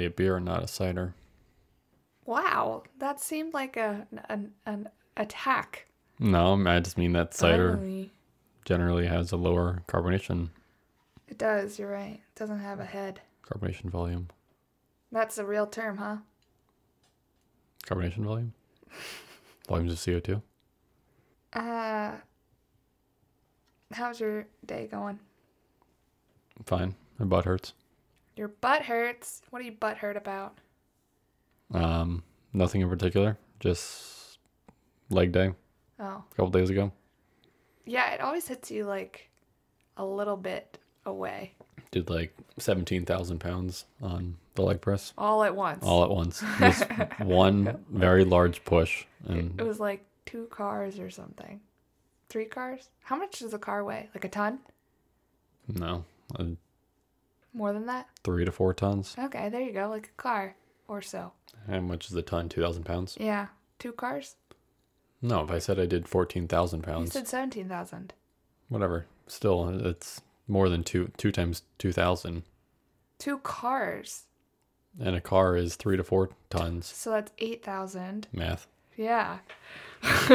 finally a beer and not a cider. Wow, that seemed like a an, an attack. No, I just mean that cider generally has a lower carbonation It does. You're right. It doesn't have a head. carbonation volume. That's a real term, huh? Carbonation volume? Volumes of CO2? Uh, how's your day going? Fine. My butt hurts. Your butt hurts. What are you butt hurt about? Um, nothing in particular. Just leg day Oh, a couple days ago. yeah. It always hits you like a little bit away, Did like 17,000 pounds on the leg press all at once. all at once. Just one very large push. And It was like two cars or something. Three cars? How much does a car weigh? Like a ton? no, uh, More than that? three to four tons. Okay, there you go. Like a car or so. How much is a ton? 2,000 pounds? Yeah. Two cars? No, if I said I did 14,000 pounds. You said 17,000. whatever. Still, it's more than two two times 2,000. Two cars. And a car is three to four tons. So that's 8,000. Math. Yeah.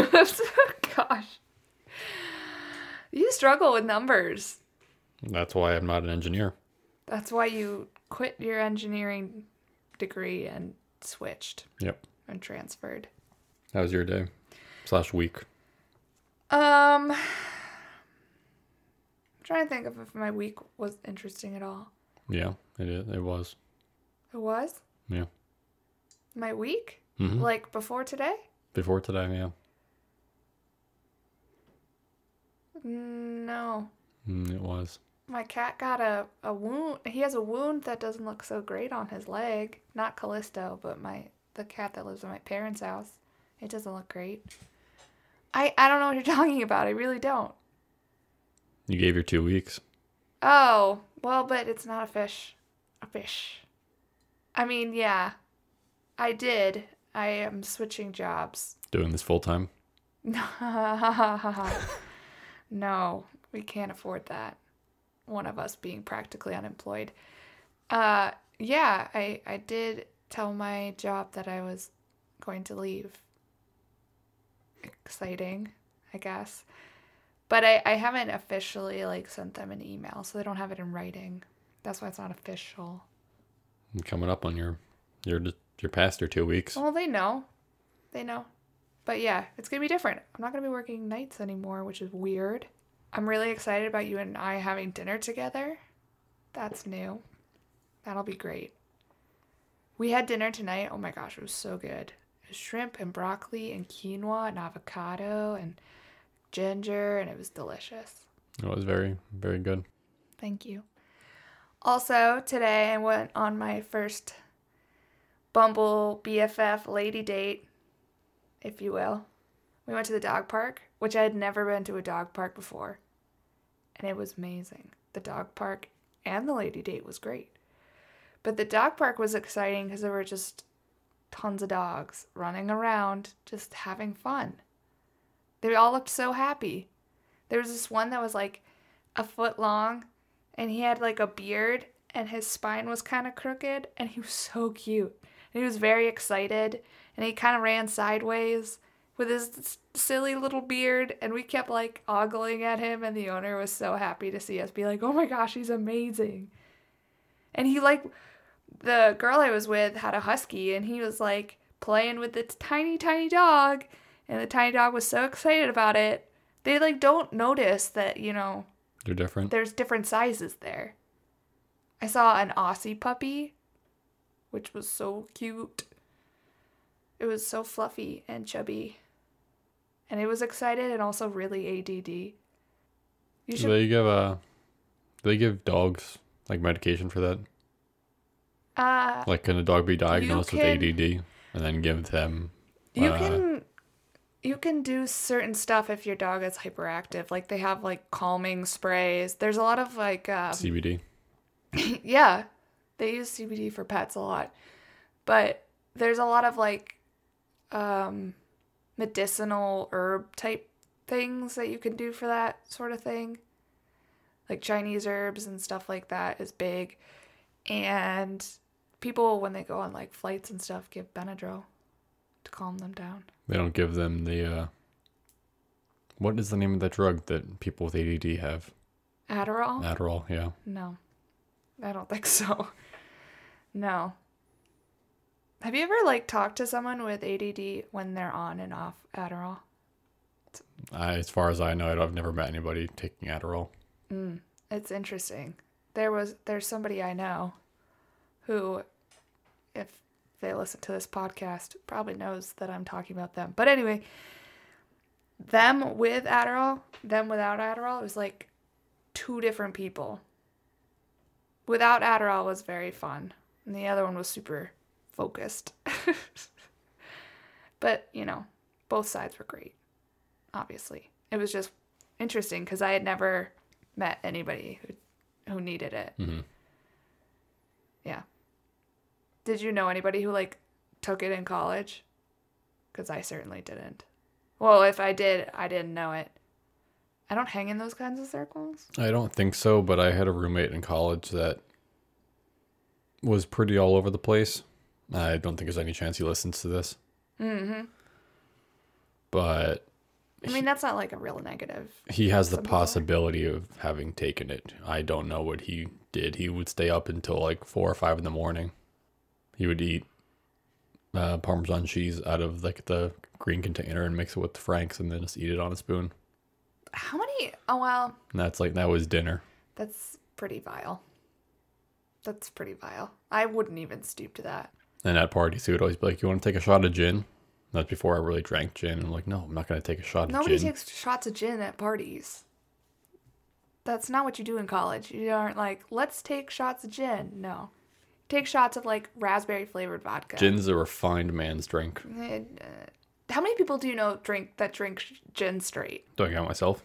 Gosh. You struggle with numbers. That's why I'm not an engineer. That's why you quit your engineering degree and switched Yep. and transferred. How was your day? Slash week. Um, I'm trying to think of if my week was interesting at all. Yeah, it is. It was. It was Yeah. my week, hmm like before today. Before today, yeah. No, Mm, it was. My cat got a a wound. He has a wound that doesn't look so great on his leg. Not Callisto, but my the cat that lives in my parents' house. It doesn't look great. I I don't know what you're talking about. I really don't. You gave your two weeks. Oh, well, but it's not a fish. A fish. I mean, yeah. I did. I am switching jobs. Doing this full time. no, we can't afford that. One of us being practically unemployed. Uh yeah, I I did tell my job that I was going to leave. Exciting, I guess. But I, I haven't officially like sent them an email, so they don't have it in writing. That's why it's not official. Coming up on your your your past your two weeks. Well, they know. They know. But yeah, it's going to be different. I'm not going to be working nights anymore, which is weird. I'm really excited about you and I having dinner together. That's new. That'll be great. We had dinner tonight. Oh my gosh, it was so good. It was shrimp and broccoli and quinoa and avocado and ginger, and it was delicious. It was very very good. Thank you. Also, today I went on my first Bumble BFF lady date, if you will. We went to the dog park, which I had never been to a dog park before. And it was amazing. The dog park and the lady date was great. But the dog park was exciting because there were just tons of dogs running around, just having fun. They all looked so happy. There was this one that was like a foot long and he had like a beard and his spine was kind of crooked and he was so cute. And he was very excited and he kind of ran sideways with his silly little beard and we kept like ogling at him and the owner was so happy to see us be like, "Oh my gosh, he's amazing." And he like the girl I was with had a husky and he was like playing with this tiny tiny dog and the tiny dog was so excited about it. They like don't notice that, you know, They're different. there's different sizes there. I saw an Aussie puppy, which was so cute. It was so fluffy and chubby. And it was excited and also really ADD. You Do they give uh do they give dogs like medication for that? uh Like can a dog be diagnosed can- with ADD and then give them you uh, can you can do certain stuff if your dog is hyperactive. Like they have like calming sprays. There's a lot of like um, CBD? yeah, they use CBD for pets a lot, but there's a lot of like um, medicinal herb type things that you can do for that sort of thing. like Chinese herbs and stuff like that is big. And people when they go on like flights and stuff give Benadryl to calm them down. They don't give them the uh what is the name of that drug that people with ADD have? Adderall? Adderall, yeah. No. I don't think so. No. Have you ever like talked to someone with ADD when they're on and off Adderall? I, as far as I know, I've never met anybody taking Adderall. Mm, it's interesting. There was there's somebody I know who if they listen to this podcast probably knows that I'm talking about them. But anyway, them with Adderall, them without Adderall, it was like two different people. Without Adderall was very fun, and the other one was super focused. but, you know, both sides were great. Obviously. It was just interesting because I had never met anybody who who needed it. hmm Yeah. Did you know anybody who like took it in college? Because I certainly didn't. Well, if I did, I didn't know it. I don't hang in those kinds of circles. I don't think so, but I had a roommate in college that was pretty all over the place. I don't think there's any chance he listens to this, Mm-hmm. but I mean, that's not like a real negative. he has the possibility of having taken it. I don't know what he did. He would stay up until like four or five in the morning. He would eat uh, Parmesan cheese out of like the green container and mix it with the Franks and then just eat it on a spoon. How many? Oh, well, And that's like that was dinner. that's pretty vile. That's pretty vile. I wouldn't even stoop to that. And at parties, he would always be like, "You want to take a shot of gin?" That's before I really drank gin. I'm like, "No, I'm not gonna take a shot Nobody of gin." Nobody takes shots of gin at parties. That's not what you do in college. You aren't like, let's take shots of gin. No. Take shots of like raspberry flavored vodka. Gin's a refined man's drink. Uh, How many people do you know drink that drink gin straight? Do I count myself?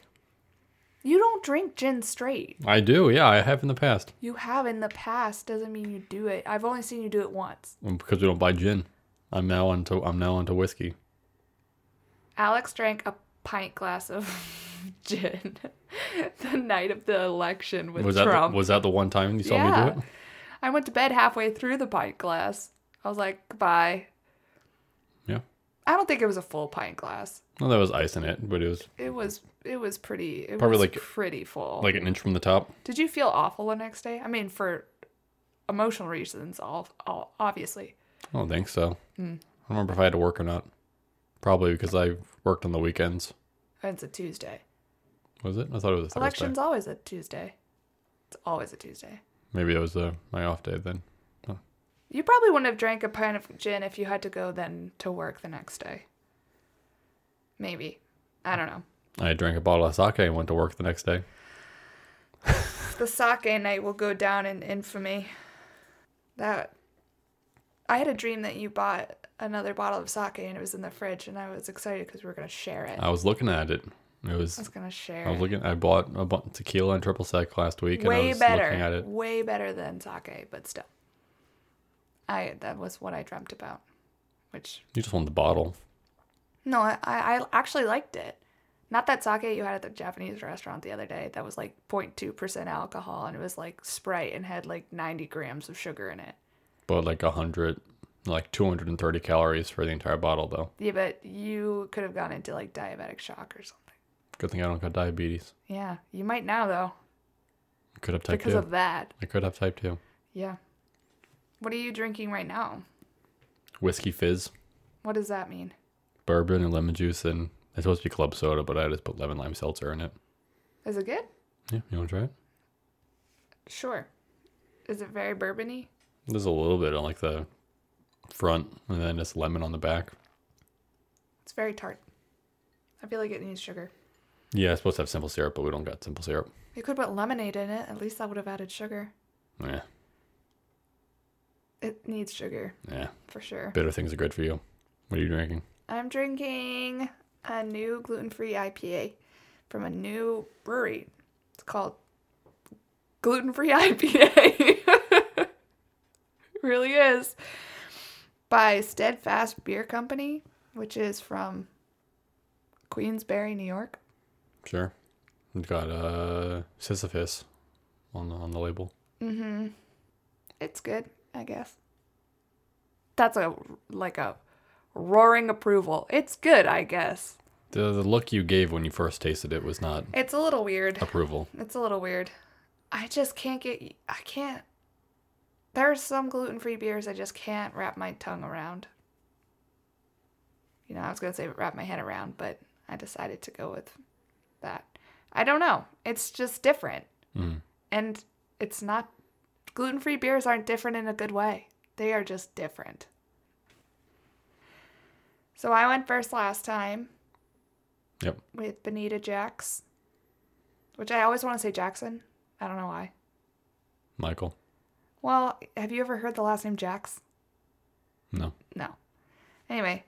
You don't drink gin straight. I do. Yeah, I have in the past. You have in the past doesn't mean you do it. I've only seen you do it once. Because we don't buy gin. I'm now onto I'm now onto whiskey. Alex drank a pint glass of gin the night of the election with was that Trump. the, was that the one time you saw me do it? I went to bed halfway through the pint glass. I was like, goodbye. I don't think it was a full pint glass. Well, there was ice in it, but it was It was it was pretty it Probably was like- pretty full. like an inch from the top. Did you feel awful the next day? I mean, for emotional reasons, all, all obviously. I don't think so. Hmm. I don't remember if I had to work or not. Probably because I worked on the weekends. And it's a Tuesday. Was it? I thought it was a Thursday. Election's always a Tuesday. It's always a Tuesday. Maybe it was uh, my off day then. You probably wouldn't have drank a pint of gin if you had to go then to work the next day. Maybe. I don't know. I drank a bottle of sake and went to work the next day. The sake night will go down in infamy. That I had a dream that you bought another bottle of sake and it was in the fridge, and I was excited because we were gonna share it. I was looking at it. It was. I was gonna share I was looking. I bought a tequila and triple sec last week, and I Way was looking at better, it. way better than sake, but still, I that was what I dreamt about. Which You just want the bottle. no, I I actually liked it. Not that sake you had at the Japanese restaurant the other day that was like 0.2% alcohol and it was like Sprite and had like 90 grams of sugar in it. but like a hundred, like two hundred and thirty calories for the entire bottle, though. Yeah, but you could have gone into like diabetic shock or something. Good thing I don't got diabetes. Yeah, you might now though I could have type because two. of that. I could have type two. Yeah. What are you drinking right now? Whiskey fizz, What does that mean? bourbon, and lemon juice, and it's supposed to be club soda, but I just put lemon lime seltzer in it. Is it good? Yeah, you want to try it? Sure. Is it very bourbony? There's a little bit on like the front, and then just lemon on the back. It's very tart. I feel like it needs sugar. Yeah, it's supposed to have simple syrup, but we don't got simple syrup. You could put lemonade in it. At least that would have added sugar. Yeah, It needs sugar yeah. for sure. Bitter things are good for you. What are you drinking? I'm drinking a new gluten-free IPA from a new brewery. It's called Gluten-Free IPA. it really is. By Steadfast Beer Company, which is from Queensbury, New York. Sure. We've got uh Sisyphus on the on the label. Mm-hmm. It's good, I guess. That's a like a roaring approval. It's good, I guess. The the look you gave when you first tasted it was not It's a little weird. approval. It's a little weird. I just can't get. I can't. There's some gluten free beers I just can't wrap my tongue around. You know, I was going to say wrap my head around, but I decided to go with that. I don't know. It's just different. Mm. And it's not. Gluten free beers aren't different in a good way, they are just different. So I went first last time Yep. with Benita Jax, which I always want to say Jackson. I don't know why. Michael. Well, have you ever heard the last name Jax? No. No. Anyway,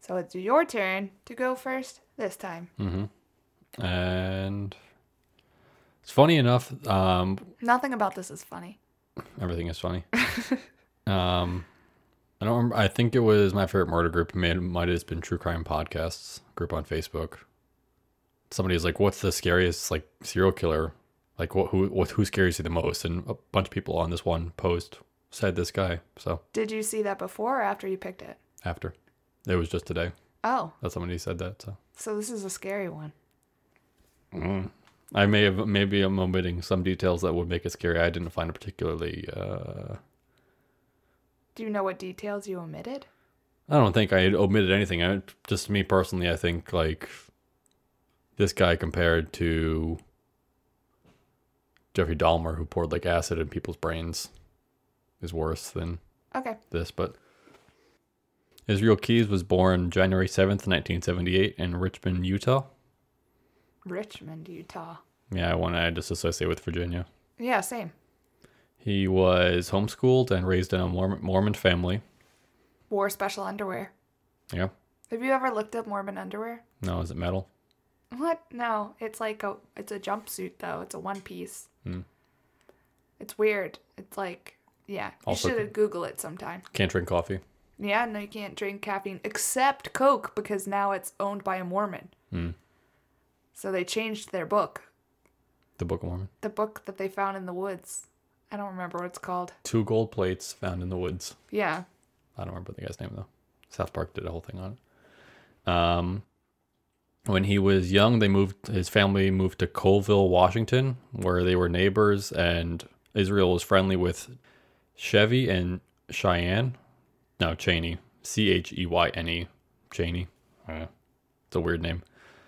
so it's your turn to go first this time. Mm-hmm. And it's funny enough. Um, Nothing about this is funny. everything is funny. um, I don't remember. I think it was my favorite murder group. It may might have been True Crime Podcasts group on Facebook. Somebody was like, "What's the scariest like serial killer? Like, what who what who scares you the most?" And a bunch of people on this one post said this guy. So Did you see that before or after you picked it? after, it was just today Oh, that somebody said that. So so this is a scary one. I may have maybe I'm omitting some details that would make it scary. I didn't find it particularly. Uh, Do you know what details you omitted? I don't think I omitted anything. I, just me personally, I think like this guy compared to Jeffrey Dahmer, who poured like acid in people's brains, is worse than Okay. this. But Israel Keyes was born January seventh, nineteen seventy eight, in Richmond, Utah. Richmond, Utah. Yeah, one I just associate with Virginia. Yeah, same. He was homeschooled and raised in a Mormon, Mormon family. Wore special underwear. Yeah. Have you ever looked up Mormon underwear? No, is it metal? What? No, it's like a it's a jumpsuit though. It's a one piece. Hmm. It's weird. It's like yeah. You Also- should Google it sometime. Can't drink coffee. Yeah, no, you can't drink caffeine except Coke because now it's owned by a Mormon. Hmm. So they changed their book, The Book of Mormon. the book that they found in the woods. I don't remember what it's called. Two gold plates found in the woods. Yeah. I don't remember the guy's name though. South Park did a whole thing on it. Um, when he was young, they moved. His family moved to Colville, Washington, where they were neighbors, and Israel was friendly with Chevie and Cheyenne. No, Cheney. C H E Y N E. Cheney. Uh, it's a weird name.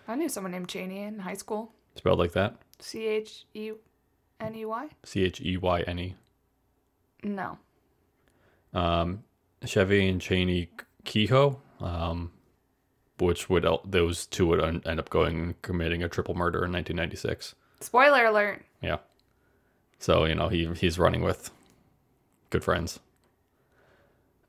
I knew someone named Cheney in high school. Spelled like that. C H E N E Y? C H E Y N E. No. um, Chevie and Cheney Kehoe, um, which would those two would end up going and committing a triple murder in 1996. Spoiler alert. Yeah, so you know he he's running with good friends.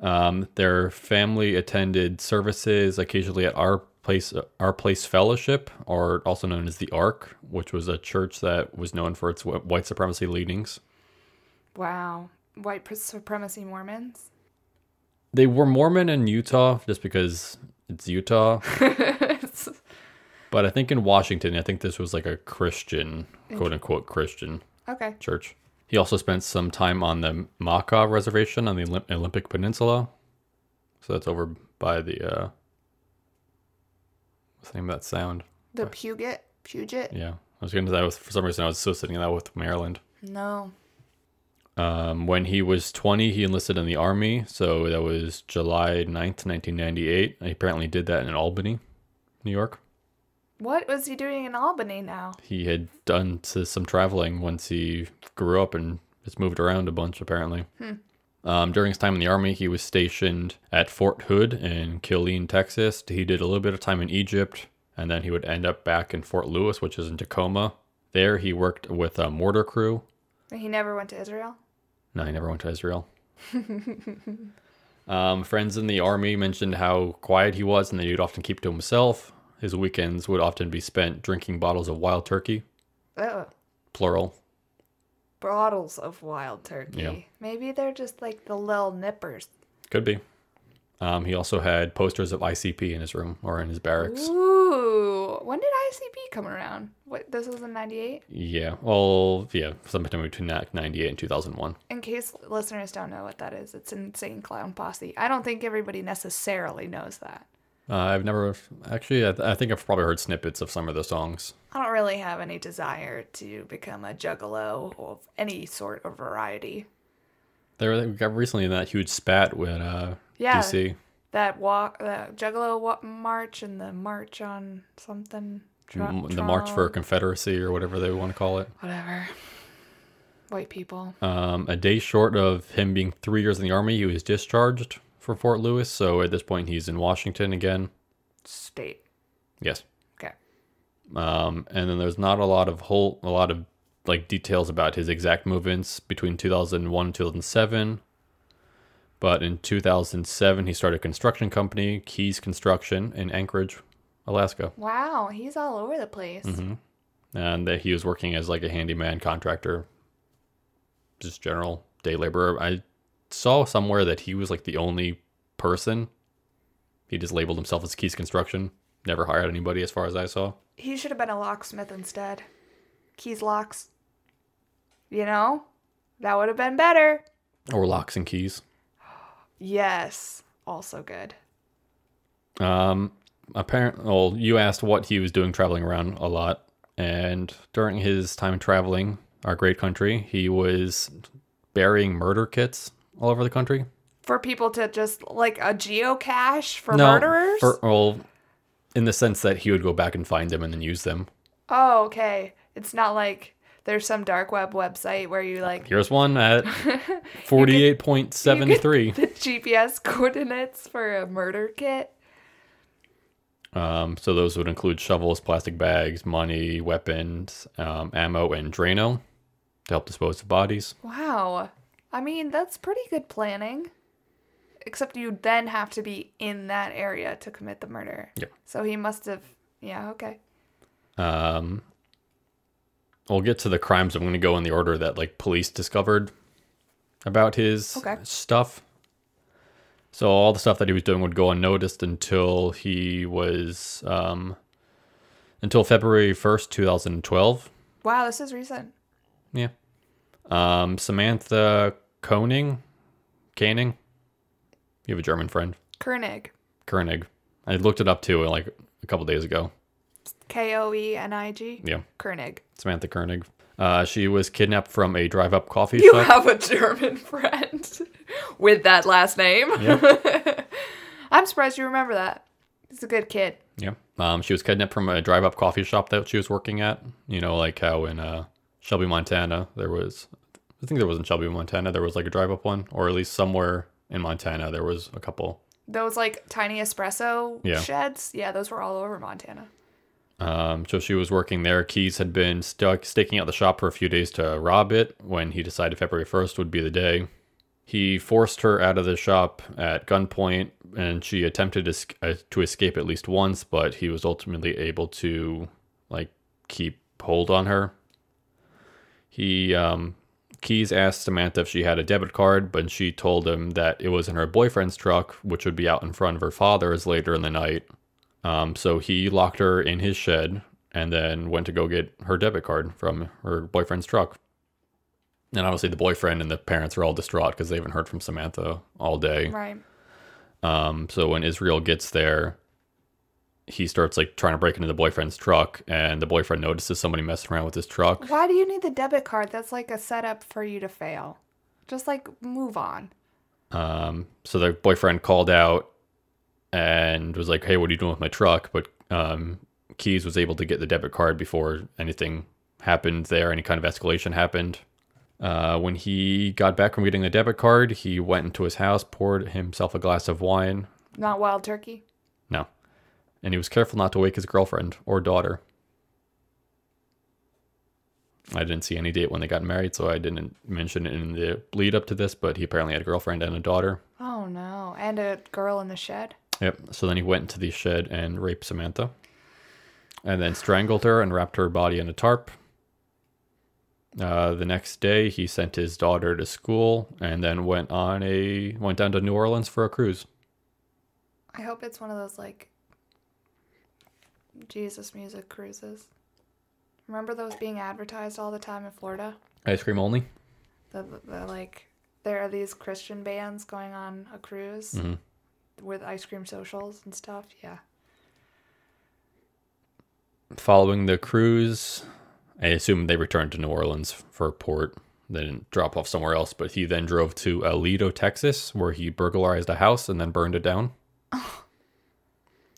Um, their family attended services occasionally at our place, our place fellowship, or also known as the Ark, which was a church that was known for its white supremacy leanings. Wow. White supremacy Mormons? They were Mormon in Utah just because it's Utah. But I think in Washington, I think this was like a Christian, quote unquote Christian okay. church. He also spent some time on the Makah Reservation on the Olymp- Olympic Peninsula. So that's over by the, uh, what's the name of that sound? The Puget? Puget? Yeah. I was getting to that with for some reason, I was associating that with Maryland. No. Um, when he was 20, he enlisted in the army. So that was July 9th, 1998. He apparently did that in Albany, New York. What was he doing in Albany now? he had done some traveling once he grew up and just moved around a bunch apparently. Um, during his time in the army, he was stationed at Fort Hood in Killeen, Texas. He did a little bit of time in Egypt, and then he would end up back in Fort Lewis, which is in Tacoma. There, he worked with a mortar crew. He never went to Israel? No, he never went to Israel. um, friends in the army mentioned how quiet he was and that he'd often keep to himself. His weekends would often be spent drinking bottles of wild turkey, Oh. plural. Bottles of wild turkey. Yeah. Maybe they're just like the little nippers. Could be. Um, he also had posters of ICP in his room or in his barracks. Ooh. when did ICP come around? What this was in '98. Yeah. Well, yeah, sometime between 98 and 2001. In case listeners don't know what that is, it's Insane Clown Posse. I don't think everybody necessarily knows that. Uh, I've never actually. I, th- I think I've probably heard snippets of some of the songs. I don't really have any desire to become a juggalo of any sort of variety. They were we got recently in that huge spat with uh, Yeah. DC. That walk, the juggalo wa- march, and the march on something. M- the March for Confederacy or whatever they want to call it. whatever. White people. Um, a day short of him being three years in the army, he was discharged for Fort Lewis. So at this point, he's in Washington again. State. Yes. Okay. Um, and then there's not a lot of whole, a lot of like details about his exact movements between 2001 and 2007. But in 2007, he started a construction company, Keyes Construction, in Anchorage, Alaska. Wow, he's all over the place. Mm-hmm. and that he was working as like a handyman contractor, just general day laborer. I saw somewhere that he was like the only person. He just labeled himself as Keyes Construction. Never hired anybody, as far as I saw. He should have been a locksmith instead. Keys locks. You know? That would have been better. Or locks and keys. Yes. Also good. Um, apparently, well, you asked what he was doing traveling around a lot, and during his time traveling our great country, he was burying murder kits all over the country. For people to just like a geocache for murderers? For, well, in the sense that he would go back and find them and then use them. oh, okay. It's not like there's some dark web website where you like Here's one at forty-eight point seven three. the GPS coordinates for a murder kit. Um, so those would include shovels, plastic bags, money, weapons, um, ammo, and Drano to help dispose of bodies. Wow. I mean, that's pretty good planning. Except you then have to be in that area to commit the murder. Yep. So he must have. Yeah, okay. Um, we'll get to the crimes. I'm going to go in the order that like police discovered about his Okay. stuff. So all the stuff that he was doing would go unnoticed until he was um, until February 1st, 2012. Wow, this is recent. Yeah. Um, Samantha Koenig, Koenig. You have a German friend, Koenig. Koenig. I looked it up too, like a couple days ago. K O E N I G. Yeah, Koenig. Samantha Koenig. Uh, she was kidnapped from a drive-up coffee You shop. You have a German friend with that last name. I'm surprised you remember that. He's a good kid. Yeah. Um, she was kidnapped from a drive-up coffee shop that she was working at. You know, like how in uh, Shelby, Montana, there was. I think there was in Shelby, Montana. There was like a drive-up one, or at least somewhere in Montana there was a couple. Those like tiny espresso Yeah. sheds. Yeah, those were all over Montana. Um, so she was working there. Keyes had been stuck staking out the shop for a few days to rob it. When he decided February first would be the day, he forced her out of the shop at gunpoint, and she attempted to, uh, to escape at least once, but he was ultimately able to like keep hold on her. He um, Keyes asked Samantha if she had a debit card, but she told him that it was in her boyfriend's truck, which would be out in front of her father's later in the night. Um, so he locked her in his shed and then went to go get her debit card from her boyfriend's truck. And obviously, the boyfriend and the parents are all distraught because they haven't heard from Samantha all day. Right. Um, so when Israel gets there, he starts like trying to break into the boyfriend's truck, and the boyfriend notices somebody messing around with his truck. Why do you need the debit card? That's like a setup for you to fail. Just like move on. Um, so the boyfriend called out and was like, "Hey, what are you doing with my truck?" But um, Keyes was able to get the debit card before anything happened there, any kind of escalation happened. Uh, when he got back from getting the debit card, he went into his house, poured himself a glass of wine. Not wild turkey. No, and he was careful not to wake his girlfriend or daughter. I didn't see any date when they got married, so I didn't mention it in the lead up to this. But he apparently had a girlfriend and a daughter. Oh no. And a girl in the shed. Yep. So then he went into the shed and raped Samantha, and then strangled her and wrapped her body in a tarp. Uh, the next day, he sent his daughter to school and then went on a went down to New Orleans for a cruise. I hope it's one of those like Jesus music cruises. Remember those being advertised all the time in Florida? Ice cream only. The, the, like there are these Christian bands going on a cruise hmm with ice cream socials and stuff. Yeah. Following the cruise, I assume they returned to New Orleans for port. They didn't drop off somewhere else, but he then drove to Aledo, Texas, where he burglarized a house and then burned it down.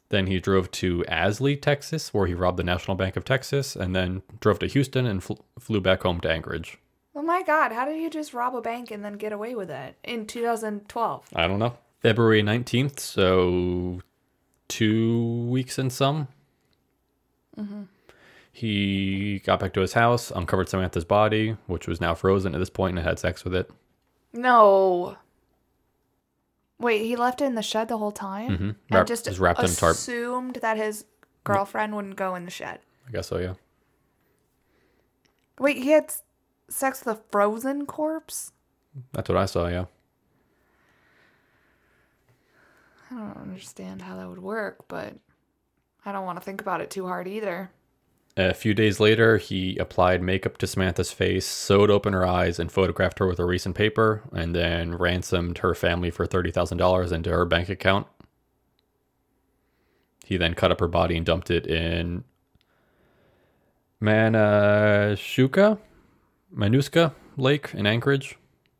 then he drove to Azle, Texas, where he robbed the National Bank of Texas, and then drove to Houston and fl- flew back home to Anchorage. Oh my God! How did you just rob a bank and then get away with it in 2012? I don't know. February 19th, so two weeks and some. Mm-hmm. He got back to his house, uncovered Samantha's body, which was now frozen at this point, and had sex with it. No. Wait, he left it in the shed the whole time, Mhm. and Wrap- just was wrapped in tarp. assumed that his girlfriend wouldn't go in the shed. I guess so, yeah. Wait, he had sex with a frozen corpse? That's what I saw, yeah. I don't understand how that would work, but I don't want to think about it too hard either. A few days later, he applied makeup to Samantha's face, sewed open her eyes, and photographed her with a recent paper, and then ransomed her family for $30,000 into her bank account. He then cut up her body and dumped it in Manashuka, Manuska Lake in Anchorage.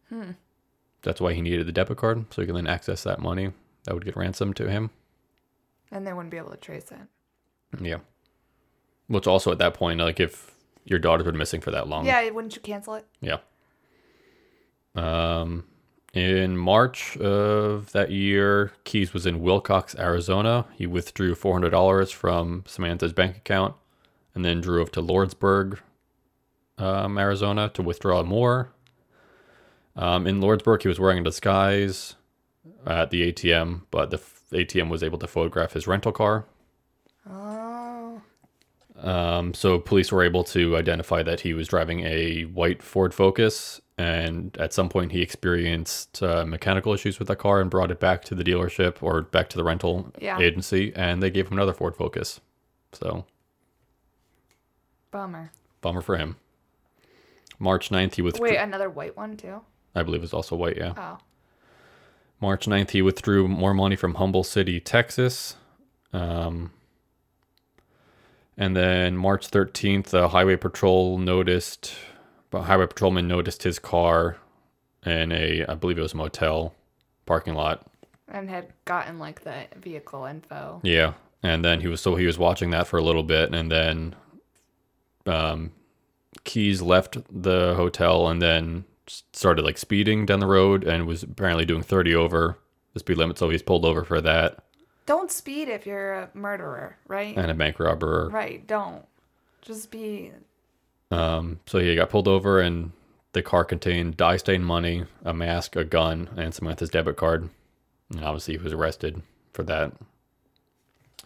Hmm. That's why he needed the debit card, so he can then access that money that would get ransomed to him. And they wouldn't be able to trace it. Yeah. Which also at that point, like if your daughter's been missing for that long. Yeah, wouldn't you cancel it? Yeah. Um, in March of that year, Keyes was in Willcox, Arizona. He withdrew four hundred dollars from Samantha's bank account, and then drove to Lordsburg, um, Arizona, to withdraw more. Um, in Lordsburg, he was wearing a disguise at the ATM, but the f- ATM was able to photograph his rental car. Oh. Um, so police were able to identify that he was driving a white Ford Focus, and at some point he experienced uh, mechanical issues with that car and brought it back to the dealership or back to the rental Yeah. agency, and they gave him another Ford Focus. So Bummer. bummer for him. March 9th, he withdrew. Wait, another white one too? I believe it was also white, yeah. Oh. March 9th, he withdrew more money from Humble City, Texas. Um, and then March 13th, the highway patrol noticed, a highway patrolman noticed his car in a, I believe it was a motel parking lot. And had gotten like the vehicle info. Yeah. And then he was, so he was watching that for a little bit. And then um, Keyes left the hotel and then started like speeding down the road and was apparently doing 30 over the speed limit. So he's pulled over for that. Don't speed if you're a murderer, right? and a bank robber. Right, don't. Just be Um, so he got pulled over, and the car contained dye stained money, a mask, a gun, and Samantha's debit card. And obviously, he was arrested for that.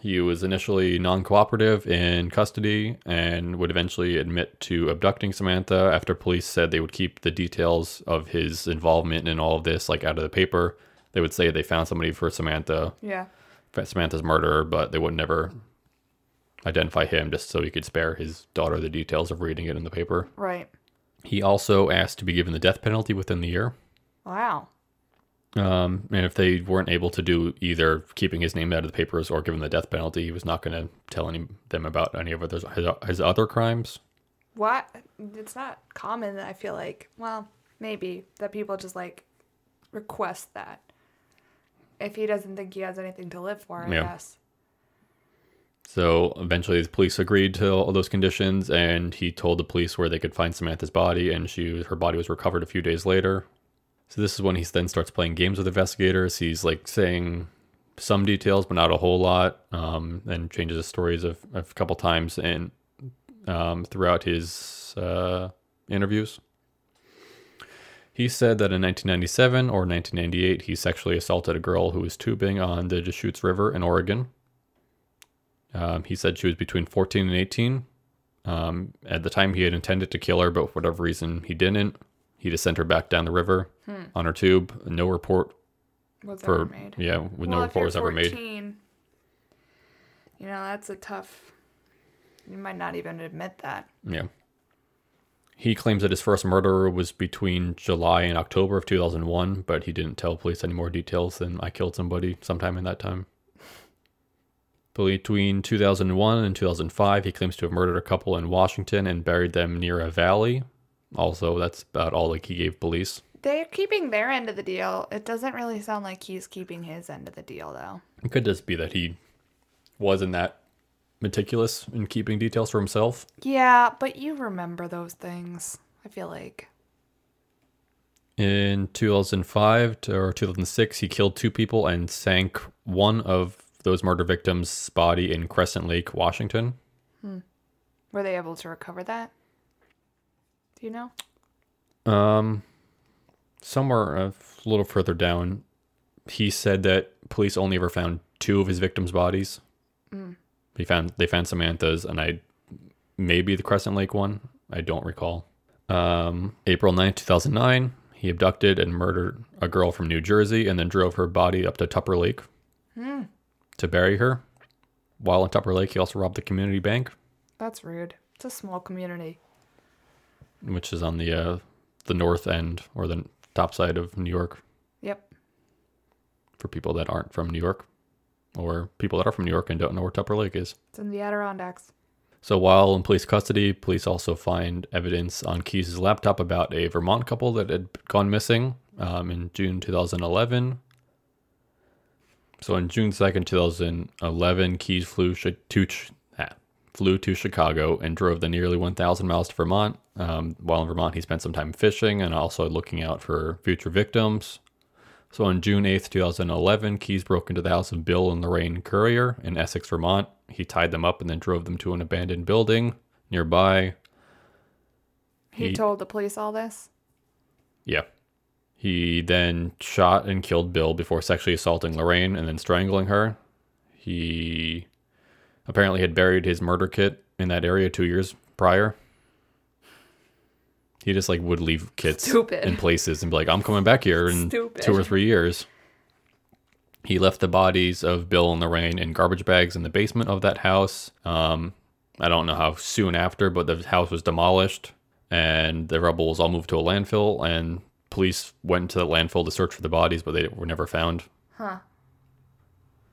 He was initially non cooperative in custody and would eventually admit to abducting Samantha after police said they would keep the details of his involvement in all of this like out of the paper. They would say they found somebody for Samantha, yeah. Samantha's murderer, but they would never identify him just so he could spare his daughter the details of reading it in the paper. Right. He also asked to be given the death penalty within the year. Wow. Um, and if they weren't able to do either keeping his name out of the papers or giving the death penalty, he was not going to tell any them about any of his, his, his other crimes. What? It's not common, I feel like. Well, maybe that people just like request that. If he doesn't think he has anything to live for, I Yeah. guess. So eventually, the police agreed to all those conditions, and he told the police where they could find Samantha's body, and she her body was recovered a few days later. So this is when he then starts playing games with investigators. He's like saying some details, but not a whole lot, um, and changes his stories of a couple times and um, throughout his uh, interviews. He said that in 1997 or 1998, he sexually assaulted a girl who was tubing on the Deschutes River in Oregon. Um, he said she was between 14 and 18. Um, at the time, he had intended to kill her, but for whatever reason, he didn't. He just sent her back down the river on her tube. No report Was for ever made. yeah, with well, no report was ever made. You know, that's a tough You might not even admit that. Yeah. He claims that his first murder was between July and October of 2001, but he didn't tell police any more details than I killed somebody sometime in that time. Between 2001 and 2005, he claims to have murdered a couple in Washington and buried them near a valley. Also, that's about all like he gave police. They're keeping their end of the deal. It doesn't really sound like he's keeping his end of the deal, though. It could just be that he wasn't that meticulous in keeping details for himself. Yeah, but you remember those things. I feel like. In 2005 to, or 2006, he killed two people and sank one of those murder victims' body in Crescent Lake, Washington. Were they able to recover that? Do you know? Um, somewhere a little further down, he said that police only ever found two of his victims' bodies. He found they found Samantha's, and I maybe the Crescent Lake one. I don't recall. Um, April 9th, 2009, he abducted and murdered a girl from New Jersey and then drove her body up to Tupper Lake to bury her. While in Tupper Lake, he also robbed the community bank, That's rude. It's a small community. which is on the uh, the north end or the top side of New York Yep. for people that aren't from New York or people that are from New York and don't know where Tupper Lake is. It's in the Adirondacks. So while in police custody, police also find evidence on Keyes' laptop about a Vermont couple that had gone missing um, in June 2011. So on June 2nd, 2011, Keyes flew sh- to ch- ah, flew to Chicago and drove the nearly 1,000 miles to Vermont. Um, while in Vermont, he spent some time fishing and also looking out for future victims. So on June 8th, 2011, Keyes broke into the house of Bill and Lorraine Currier in Essex, Vermont. He tied them up and then drove them to an abandoned building nearby. He, He- told the police all this. Yeah. He then shot and killed Bill before sexually assaulting Lorraine and then strangling her. He apparently had buried his murder kit in that area two years prior. He just like would leave kits Stupid. in places and be like, I'm coming back here in Stupid. two or three years. He left the bodies of Bill and Lorraine in garbage bags in the basement of that house. Um, I don't know how soon after, but the house was demolished and the rebels all moved to a landfill. And police went to the landfill to search for the bodies, but they were never found. Huh.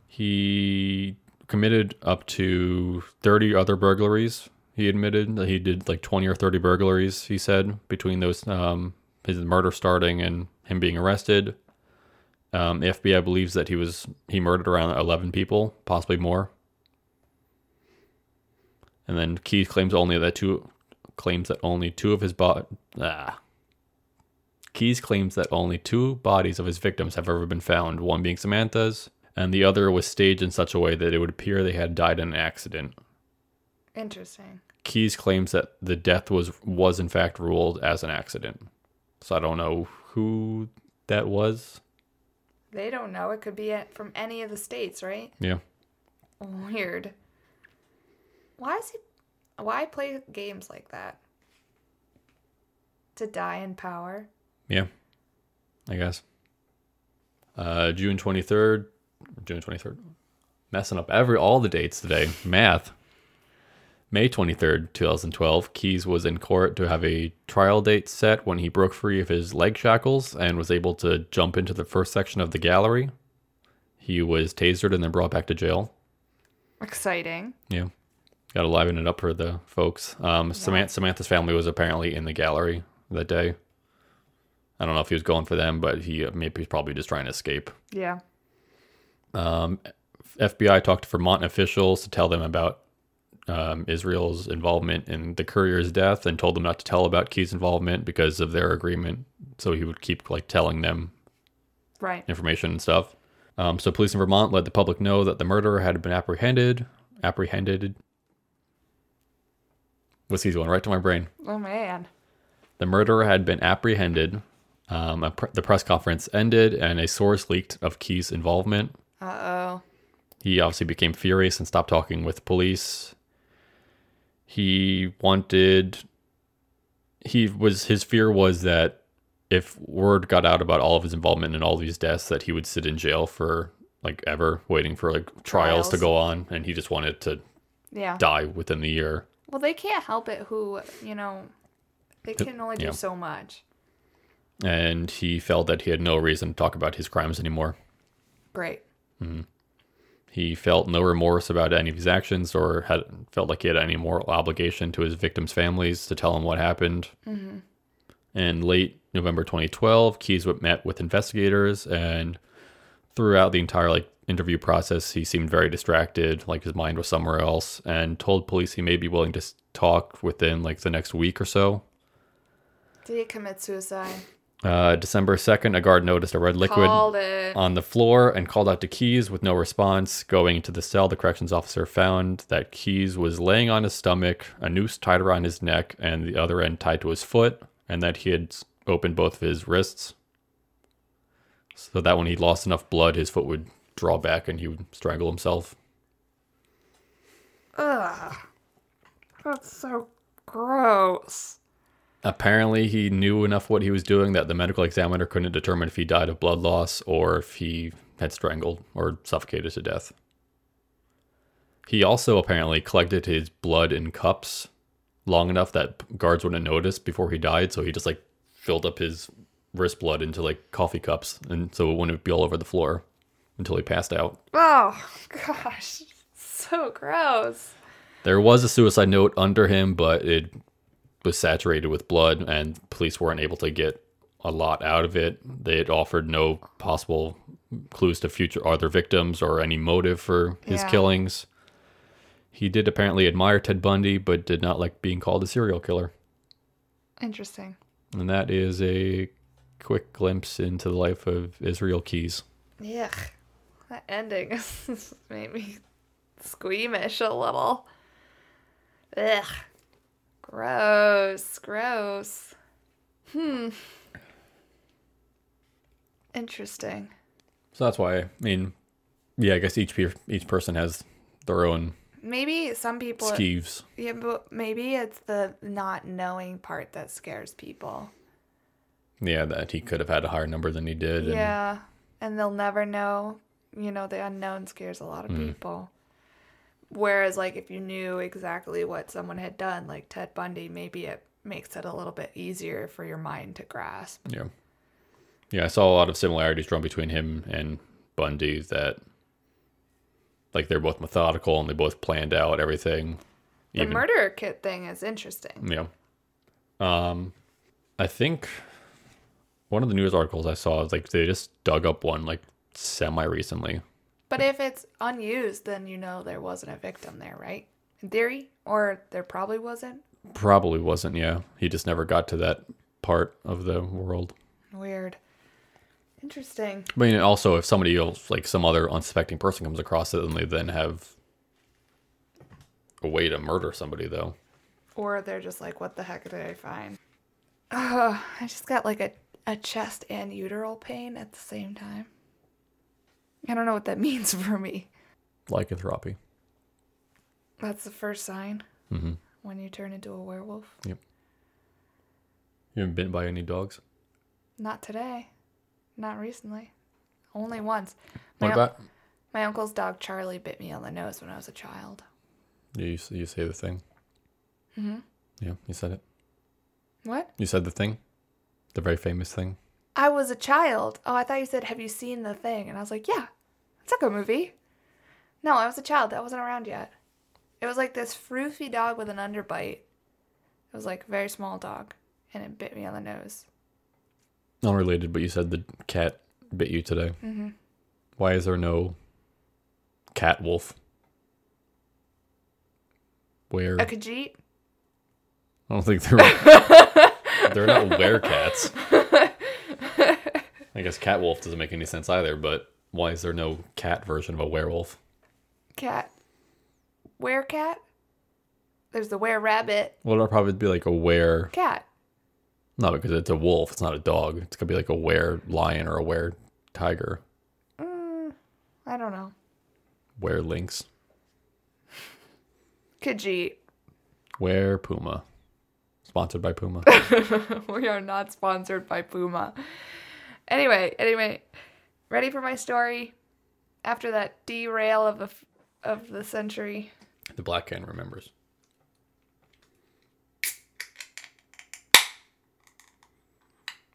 He committed up to 30 other burglaries. He admitted that he did like 20 or 30 burglaries, he said, between those, um, his murder starting and him being arrested. Um, the FBI believes that he was he murdered around 11 people, possibly more. And then Keith claims only that two claims that only two of his bo- ah. Keyes claims that only two bodies of his victims have ever been found, one being Samantha's, and the other was staged in such a way that it would appear they had died in an accident. Interesting. Keyes claims that the death was was in fact ruled as an accident. So I don't know who that was. They don't know. It could be from any of the states, right? Yeah. Weird. Why is he? Why play games like that? To die in power. Yeah. I guess. Uh June 23rd, June 23rd. Messing up every all the dates today. Math. May 23rd, 2012, Keyes was in court to have a trial date set when he broke free of his leg shackles and was able to jump into the first section of the gallery. He was tasered and then brought back to jail. Exciting. Yeah. Got to liven it up for the folks. Um, Samantha, Samantha's family was apparently in the gallery that day. I don't know if he was going for them, but he maybe he's probably just trying to escape. Yeah. FBI talked to Vermont officials to tell them about um, Israel's involvement in the Currier's death and told them not to tell about Key's involvement because of their agreement. So he would keep like telling them Right. information and stuff. Um, so police in Vermont let the public know that the murderer had been apprehended. Apprehended. What's he going right to my brain? Oh man. The murderer had been apprehended. Um, the press conference ended, and a source leaked of Key's involvement. Uh oh. He obviously became furious and stopped talking with police. He wanted he was his fear was that if word got out about all of his involvement in all these deaths that he would sit in jail for like ever waiting for like trials, to go on and he just wanted to Yeah. die within the year. Well, they can't help it who, you know, they can only do yeah. so much. And he felt that he had no reason to talk about his crimes anymore. Great. Mm-hmm. He felt no remorse about any of his actions or had felt like he had any moral obligation to his victims' families to tell them what happened. Mm-hmm. In late November 2012, Keyes met with investigators, and throughout the entire like interview process, he seemed very distracted, like his mind was somewhere else, and told police he may be willing to talk within like the next week or so. Did he commit suicide? Uh, December 2nd, a guard noticed a red liquid Called it. on the floor and called out to Keyes with no response. Going into the cell, the corrections officer found that Keyes was laying on his stomach, a noose tied around his neck, and the other end tied to his foot, and that he had opened both of his wrists. So that when he lost enough blood, his foot would draw back and he would strangle himself. Ugh. That's so gross. Apparently, he knew enough what he was doing that the medical examiner couldn't determine if he died of blood loss or if he had strangled or suffocated to death. He also apparently collected his blood in cups long enough that guards wouldn't notice before he died, so he just like filled up his wrist blood into like coffee cups and so it wouldn't be all over the floor until he passed out. Oh, gosh. So gross. There was a suicide note under him, but it was saturated with blood, and police weren't able to get a lot out of it. They had offered no possible clues to future other victims or any motive for his Yeah. killings. He did apparently admire Ted Bundy, but did not like being called a serial killer. Interesting. And that is a quick glimpse into the life of Israel Keyes. Yuck. That ending made me squeamish a little. Ugh. Gross. Gross. Hmm. Interesting. So that's why, I mean, yeah, I guess each pe- each person has their own Maybe some people. skeeves. Yeah, but maybe it's the not knowing part that scares people. Yeah, that he could have had a higher number than he did. and- Yeah. And they'll never know. You know, the unknown scares a lot of people. Whereas, like, if you knew exactly what someone had done, like Ted Bundy, maybe it makes it a little bit easier for your mind to grasp. Yeah. Yeah, I saw a lot of similarities drawn between him and Bundy that like they're both methodical and they both planned out everything. The murder kit thing is interesting. Yeah. Um I think one of the news articles I saw is like they just dug up one like semi recently. But if it's unused, then you know there wasn't a victim there, right? In theory? Or there probably wasn't? Probably wasn't, yeah. He just never got to that part of the world. Weird. Interesting. I mean, also, if somebody else, like some other unsuspecting person, comes across it, then they then have a way to murder somebody, though. Or they're just like, what the heck did I find? Ugh, I just got like a, a chest and uteral pain at the same time. I don't know what that means for me. Lycanthropy. That's the first sign Mm-hmm. when you turn into a werewolf. Yep. You haven't been by any dogs? Not today. Not recently. Only once. What My, about my uncle's dog Charlie bit me on the nose when I was a child. you? You say the thing. hmm Yeah, you said it. What? You said the thing, the very famous thing. I was a child. Oh, I thought you said, have you seen the thing? And I was like, yeah, it's a movie. No, I was a child. That wasn't around yet. It was like this froofy dog with an underbite. It was like a very small dog, and it bit me on the nose. Unrelated, but you said the cat bit you today. Mm-hmm. Why is there no cat wolf? Where? A Khajiit? I don't think they're they're not werecats. I guess cat wolf doesn't make any sense either. But why is there no cat version of a werewolf? Cat. Where cat? There's the were rabbit. Well, it'll probably be like a were. Cat. No, because it's a wolf. It's not a dog. It's gonna be like a were lion or a were tiger, Mm, I don't know. were lynx, Khajiit. were puma. Sponsored by Puma. we are not sponsored by Puma. Anyway, anyway, ready for my story? After that derail of the f- of the century, The black hand remembers.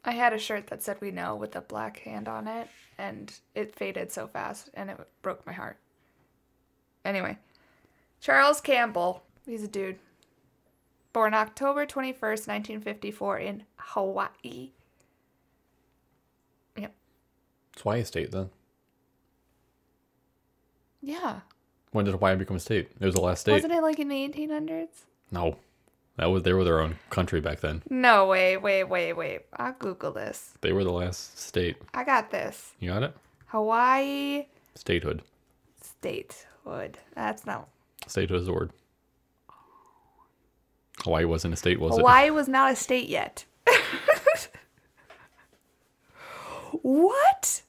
I had a shirt that said "We know" with a black hand on it, and it faded so fast, and it broke my heart. Anyway, Charles Campbell, he's a dude. Born October 21st, 1954, in Hawaii. Yep. It's Hawaii a state then. Yeah. When did Hawaii become a state? It was the last state. Wasn't it like in the 1800s? No, that was they were their own country back then. No, wait, wait, wait, wait. I'll Google this. They were the last state. I got this. You got it? Hawaii Statehood. statehood. That's not. Statehood is the word. Hawaii wasn't a state, was it? Hawaii was not a state yet. what?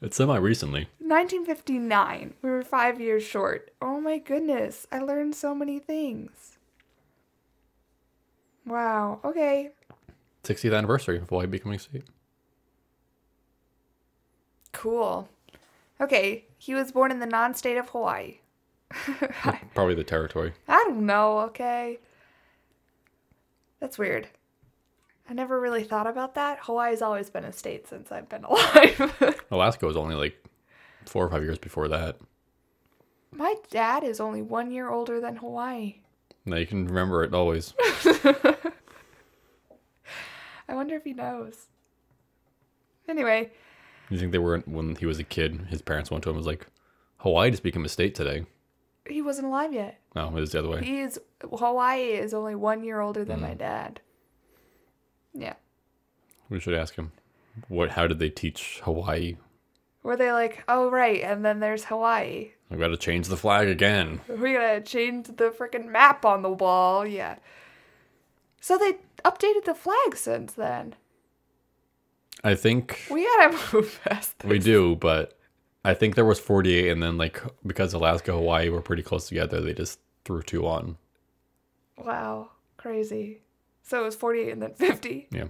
It? It's semi recently. 1959. We were five years short. Oh my goodness. I learned so many things. Wow. Okay. 60th anniversary of Hawaii becoming a state. Cool. Okay. He was born in the non state of Hawaii. Probably the territory. I don't know, okay? That's weird. I never really thought about that. Hawaii's always been a state since I've been alive. Alaska was only like four or five years before that. My dad is only one year older than Hawaii. Now you can remember it always. I wonder if he knows. Anyway, You think they weren't when he was a kid? His parents went to him and was like, "Hawaii just became a state today." he wasn't alive yet. No, it was the other way. He's Hawaii is only one year older than mm. my dad. Yeah. We should ask him. What? How did they teach Hawaii? Were they like, oh right, and then there's Hawaii. We got to change the flag again. We gotta change the freaking map on the wall. Yeah. So they updated the flag since then. I think We gotta move past this. we do, but I think there was 48, and then like because Alaska, Hawaii were pretty close together, they just threw two on. Wow, crazy. So it was 48 and then 50. Yeah,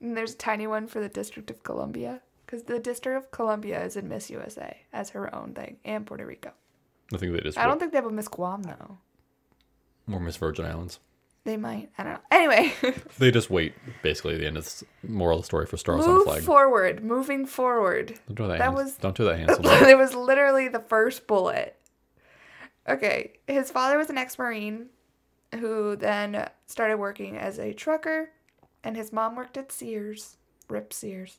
And there's a tiny one for the District of Columbia. Because the District of Columbia is in Miss USA as her own thing, and Puerto Rico. I think they just I don't think they have a Miss Guam, though. Or Miss Virgin Islands. They might. I don't know. Anyway, They just wait basically the end of the moral of the story for stars on move flag. forward. Moving forward. Don't do that. that Hans. was- Don't do that, Hansel. it was literally the first bullet. Okay, his father was an ex-marine who then started working as a trucker, and his mom worked at Sears. Rip Sears.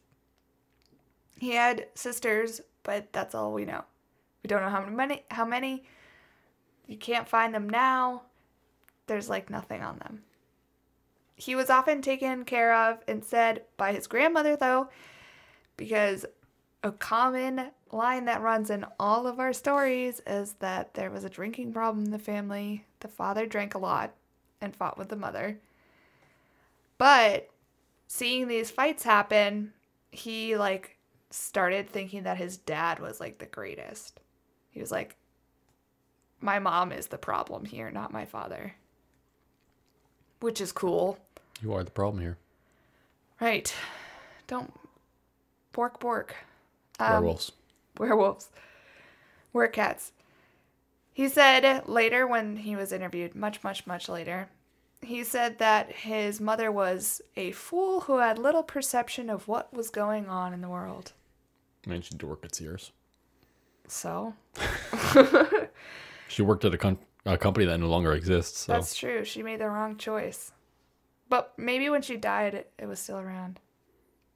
He had sisters, but that's all we know. We don't know how many. How many? You can't find them now. There's like nothing on them. He was often taken care of and said by his grandmother, though, because a common line that runs in all of our stories is that there was a drinking problem in the family. The father drank a lot and fought with the mother. But seeing these fights happen, he like started thinking that his dad was like the greatest. He was like, my mom is the problem here, not my father. Which is cool. you are the problem here. Right. Don't bork bork. Um, Werewolves. werewolves, werecats. He said later when he was interviewed, much, much, much later, he said that his mother was a fool who had little perception of what was going on in the world. She did work at Sears. So, She worked at a, com- a company that no longer exists. So that's true. She made the wrong choice. But maybe when she died, it, it was still around.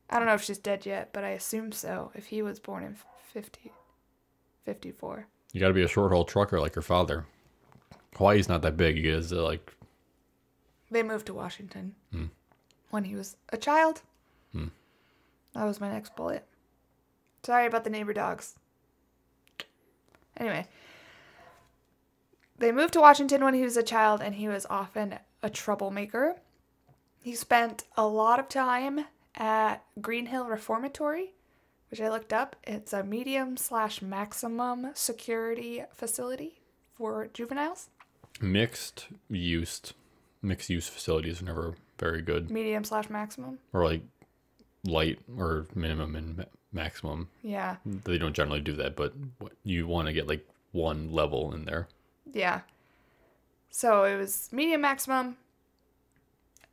I don't know if she's dead yet, but I assume so if he was born in 50, 54. You got to be a short haul trucker like your father. Hawaii's not that big. You guys uh, like They moved to Washington when he was a child. That was my next bullet. Sorry about the neighbor dogs. Anyway, they moved to Washington when he was a child, and he was often a troublemaker. He spent a lot of time at Green Hill Reformatory, which I looked up. It's a medium slash maximum security facility for juveniles. mixed use. Mixed use facilities are never very good, Medium slash maximum. or like light or minimum and ma- maximum. Yeah. They don't generally do that, but you want to get like one level in there. Yeah. So it was medium maximum,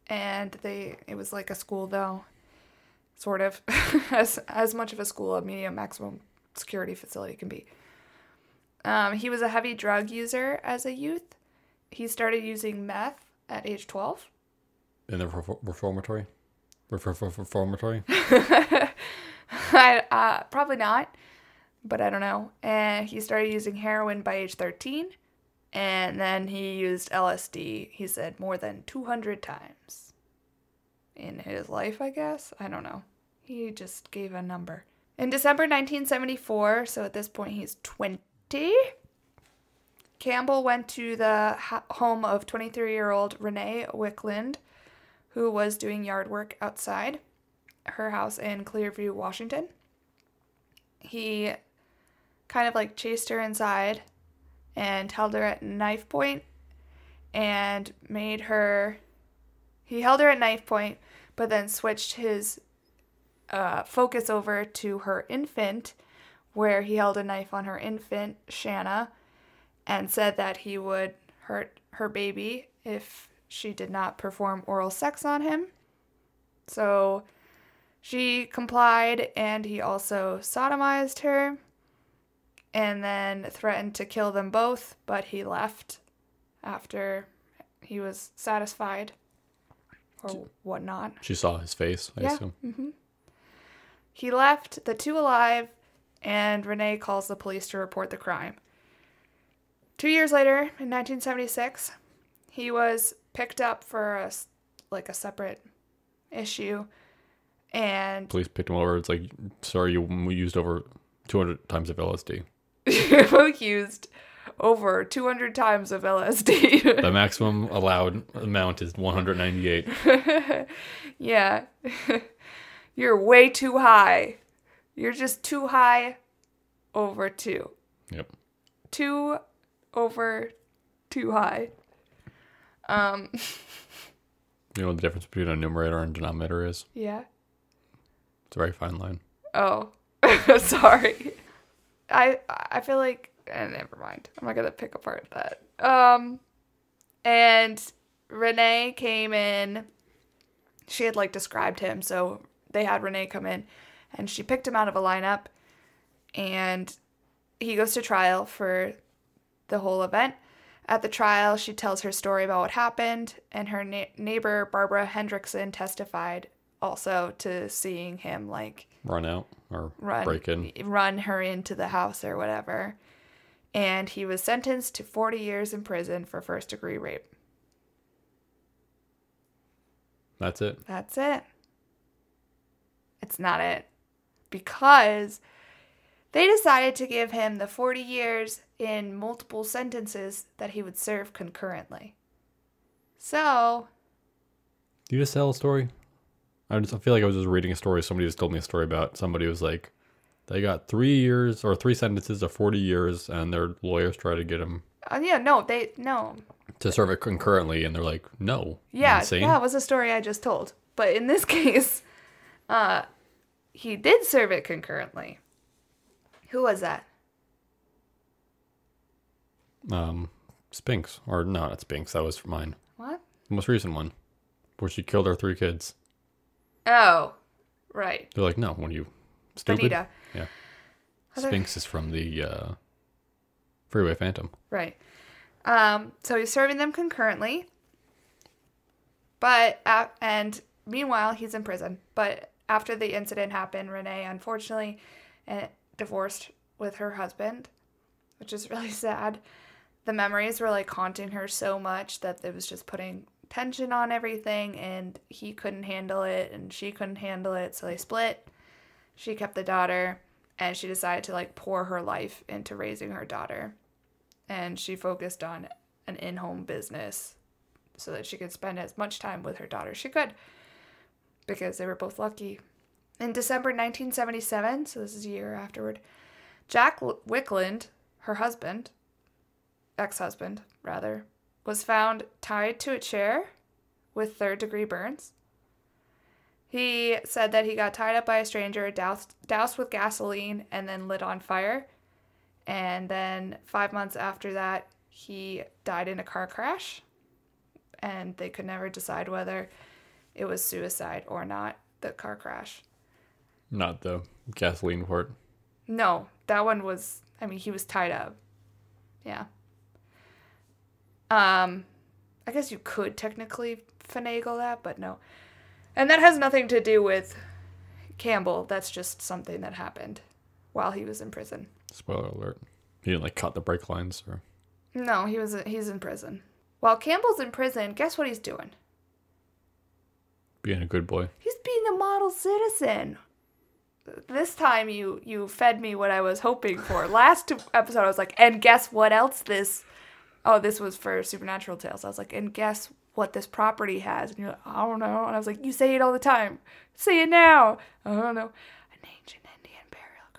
and they it was like a school though, sort of, as as much of a school a medium maximum security facility can be. Um, he was a heavy drug user as a youth. He started using meth at age twelve. In the refor- reformatory? Refor- refor- reformatory? I, uh, probably not, but I don't know. And he started using heroin by age 13, and then he used LSD, he said, more than 200 times in his life, I guess. I don't know. He just gave a number. In December 1974, so at this point he's 20, Campbell went to the home of 23 year old Renee Wicklund, who was doing yard work outside her house in Clearview, Washington. He kind of like chased her inside and held her at knife point and made her he held her at knife point but then switched his uh, focus over to her infant where he held a knife on her infant shanna and said that he would hurt her baby if she did not perform oral sex on him so she complied, and he also sodomized her and then threatened to kill them both, but he left after he was satisfied or whatnot. She saw his face, I Yeah. assume. He left the two alive, and Renee calls the police to report the crime. Two years later, in 1976, he was picked up for a like a separate issue, and Police picked him over. It's like, sorry, you used over 200 times of LSD. You used over 200 times of LSD. The maximum allowed amount is 198. yeah. You're way too high. You're just too high over two. Yep. Two over too high. Um, You know what the difference between a numerator and denominator is? yeah. It's a very fine line. Oh, sorry. I I feel like eh, never mind. I'm not gonna pick apart that. Um, and Renee came in. She had like described him, so they had Renee come in, and she picked him out of a lineup, and he goes to trial for the whole event. At the trial, she tells her story about what happened, and her na- neighbor Barbara Hendrickson testified also to seeing him like Run out or run break in. run her into the house or whatever. And he was sentenced to 40 years in prison for first degree rape. That's it. That's it. It's not it. Because they decided to give him the 40 years in multiple sentences that he would serve concurrently. So, Do you just tell a story? I just I feel like I was just reading a story. Somebody just told me a story about somebody was like, they got three years or three sentences of 40 years, and their lawyers try to get him. uh, yeah, no, they, no. to serve it concurrently, and they're like, no. Yeah, that was a story I just told. But in this case, uh, he did serve it concurrently. Who was that? Um, Spinks. Or no, not Spinks. That was mine. What? The most recent one, where she killed her three kids. Oh, right. They're like, no, when you stupid. Bonita. Yeah. Other- Spinks is from the uh, Freeway Phantom. Right. Um, so he's serving them concurrently. But, uh, and meanwhile, he's in prison. But after the incident happened, Renee, unfortunately, uh, divorced with her husband, which is really sad. The memories were like haunting her so much that it was just putting tension on everything, and he couldn't handle it, and she couldn't handle it. So they split. She kept the daughter, and she decided to like pour her life into raising her daughter and she focused on an in-home business so that she could spend as much time with her daughter as she could because they were both lucky. In December 1977, so this is a year afterward, Jack Wicklund, her husband, ex-husband rather, was found tied to a chair with third-degree burns. He said that he got tied up by a stranger, doused, doused with gasoline, and then lit on fire. And then five months after that, he died in a car crash, and they could never decide whether it was suicide or not, the car crash. Not the gasoline part. No, that one was, I mean, he was tied up. Yeah. Um, I guess you could technically finagle that, but no. And that has nothing to do with Campbell. That's just something that happened while he was in prison. Spoiler alert. He didn't like cut the brake lines or No, he was he's in prison. While Campbell's in prison, guess what he's doing? Being a good boy. He's being a model citizen. This time you you fed me what I was hoping for. Last episode I was like, and guess what else this Oh, this was for Supernatural Tales. I was like, and guess what this property has? And you're like, I don't know. And I was like, you say it all the time. Say it now. I don't know. An ancient Indian burial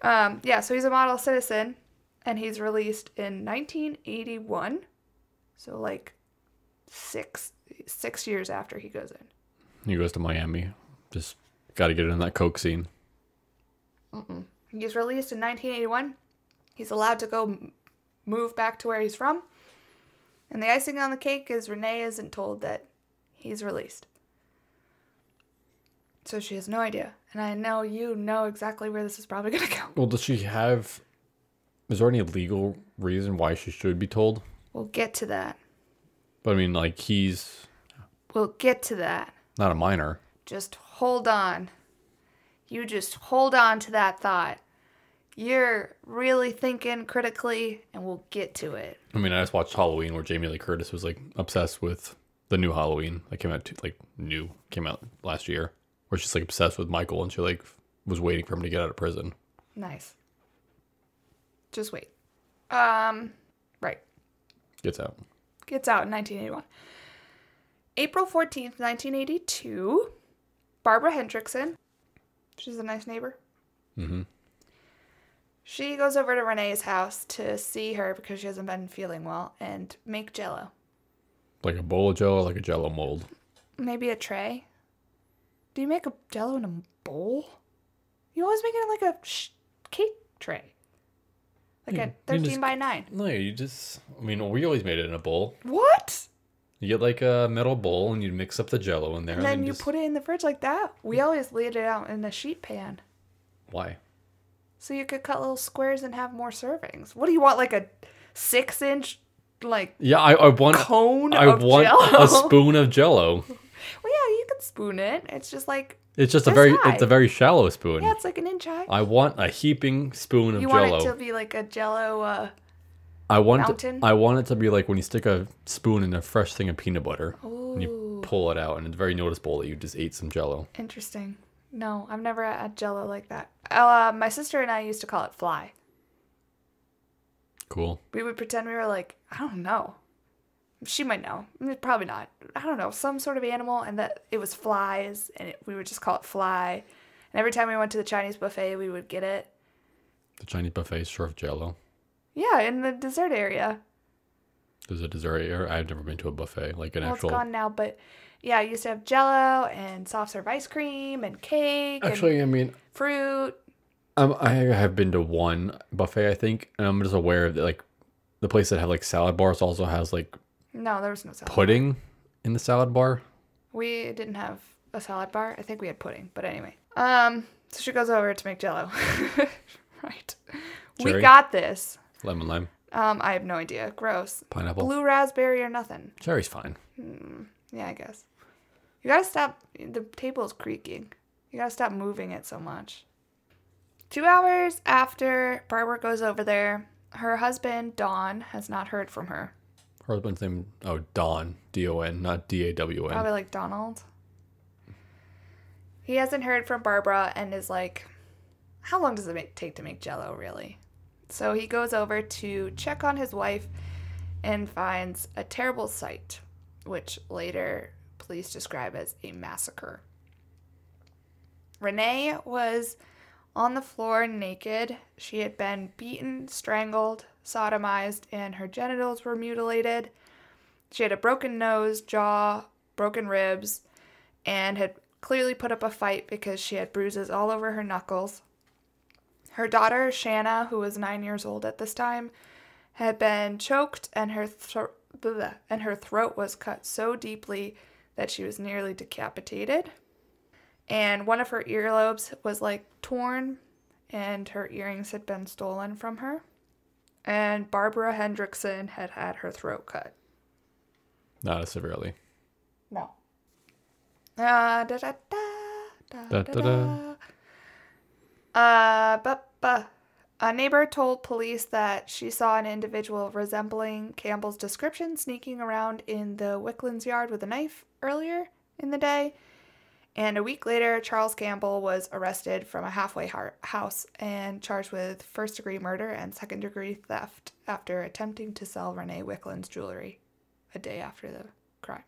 ground. Um, yeah, so he's a model citizen and he's released in 1981. So like six six years after he goes in. He goes to Miami. Just got to get in that coke scene. He's released in 1981. He's allowed to go move back to where he's from. And the icing on the cake is Renee isn't told that he's released. So she has no idea. And I know you know exactly where this is probably going to go. Well, does she have? Is there any legal reason why she should be told? We'll get to that. But I mean, like he's We'll get to that. not a minor. Just hold on. You just hold on to that thought. You're really thinking critically, and we'll get to it. I mean, I just watched Halloween where Jamie Lee Curtis was like obsessed with the new Halloween that came out, like new came out last year, where she's like obsessed with Michael and she like was waiting for him to get out of prison. Nice. Just wait. Um, right. Gets out. Gets out in 1981. April 14th, 1982. Barbara Hendrickson. She's a nice neighbor. Mm-hmm. She goes over to Renee's house to see her because she hasn't been feeling well and make jello. Like a bowl of Jello, like a Jello mold. Maybe a tray. Do you make a jello in a bowl? You always make it in like a sh- cake tray. Like hmm. Yeah, a 13 just- by 9. No, you just. I mean, we always made it in a bowl. What? You get like a metal bowl and you mix up the Jello in there. And then you just, put it in the fridge like that. We always laid it out in a sheet pan. why? So you could cut little squares and have more servings. What do you want? Like a six inch like Yeah, I, I want. cone I of want jello? a spoon of Jello. Well yeah, you can spoon it. It's just like It's just a very. high. It's a very shallow spoon. yeah, it's like an inch high. I want a heaping spoon of you Jello. want it to be like a jello uh I want. fountain? I want it to be like when you stick a spoon in a fresh thing of peanut butter and you pull it out, and it's very noticeable that you just ate some Jello. Interesting. No, I've never had jello like that. Uh, my sister and I used to call it fly. Cool. We would pretend we were like, I don't know. She might know. Mm, Probably not. I don't know. Some sort of animal, and that it was flies, and it, we would just call it fly. And every time we went to the Chinese buffet, we would get it. The Chinese buffet served Jello. Yeah, in the dessert area. There's a dessert area. I've never been to a buffet like an Well, actual. it's gone now, but yeah, I used to have Jello and soft serve ice cream and cake Actually, I mean, fruit. um, I have been to one buffet, I think, and I'm just aware that like the place that had like salad bars also has like No, there was no salad. pudding in the salad bar. We didn't have a salad bar. I think we had pudding, but anyway. Um, so she goes over to make Jello. right. We got this. Lemon lime, Um, I have no idea. Gross. pineapple. Blue raspberry or nothing. Cherry's fine. Yeah, I guess. You gotta stop. The table's creaking. You gotta stop moving it so much. Two hours after Barbara goes over there, her husband, Don, has not heard from her. Her husband's name, oh Don, D O N, not D A W N. Probably like Donald. He hasn't heard from Barbara and is like, how long does it make, take to make jello, really? So he goes over to check on his wife and finds a terrible sight, which later police describe as a massacre. Renee was on the floor naked. She had been beaten, strangled, sodomized, and her genitals were mutilated. She had a broken nose, jaw, broken ribs, and had clearly put up a fight because she had bruises all over her knuckles. Her daughter, Shanna, who was nine years old at this time, had been choked and her bleh, and her throat was cut so deeply that she was nearly decapitated. And one of her earlobes was like torn and her earrings had been stolen from her. And Barbara Hendrickson had had her throat cut. Not as severely. No. Uh, da, da, da, da, Da, da, da, da. da. Uh, but, but a neighbor told police that she saw an individual resembling Campbell's description sneaking around in the Wicklunds yard with a knife earlier in the day. And a week later, Charles Campbell was arrested from a halfway house and charged with first degree murder and second degree theft after attempting to sell Renee Wicklund's jewelry a day after the crime.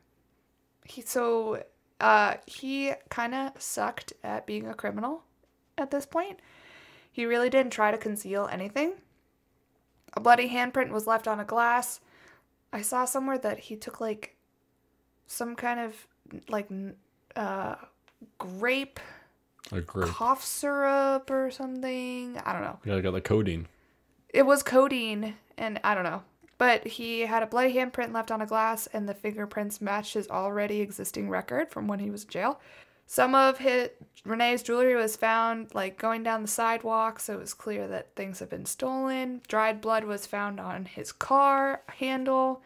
He so uh, he kind of sucked at being a criminal at this point. He really didn't try to conceal anything. A bloody handprint was left on a glass. I saw somewhere that he took like some kind of like uh, grape A grape. cough syrup or something. I don't know. Yeah, I got the codeine. It was codeine, and I don't know. But he had a bloody handprint left on a glass, and the fingerprints matched his already existing record from when he was in jail. Some of his Renee's jewelry was found like going down the sidewalk, so it was clear that things had been stolen. Dried blood was found on his car handle,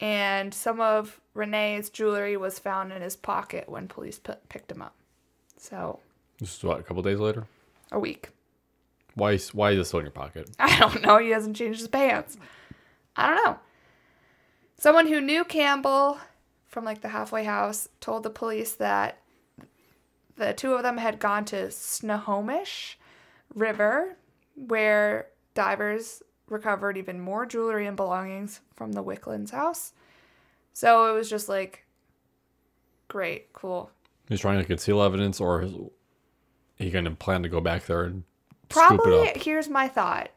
and some of Renee's jewelry was found in his pocket when police p- picked him up. So This is what a couple days later. a week. Why? is- Why is this still in your pocket? I don't know. He hasn't changed his pants. I don't know. Someone who knew Campbell from like the halfway house told the police that the two of them had gone to Snohomish River where divers recovered even more jewelry and belongings from the Wicklunds house. So it was just like great, cool. He's trying to conceal evidence, or is he going to plan to go back there and scoop Probably it up? here's my thought.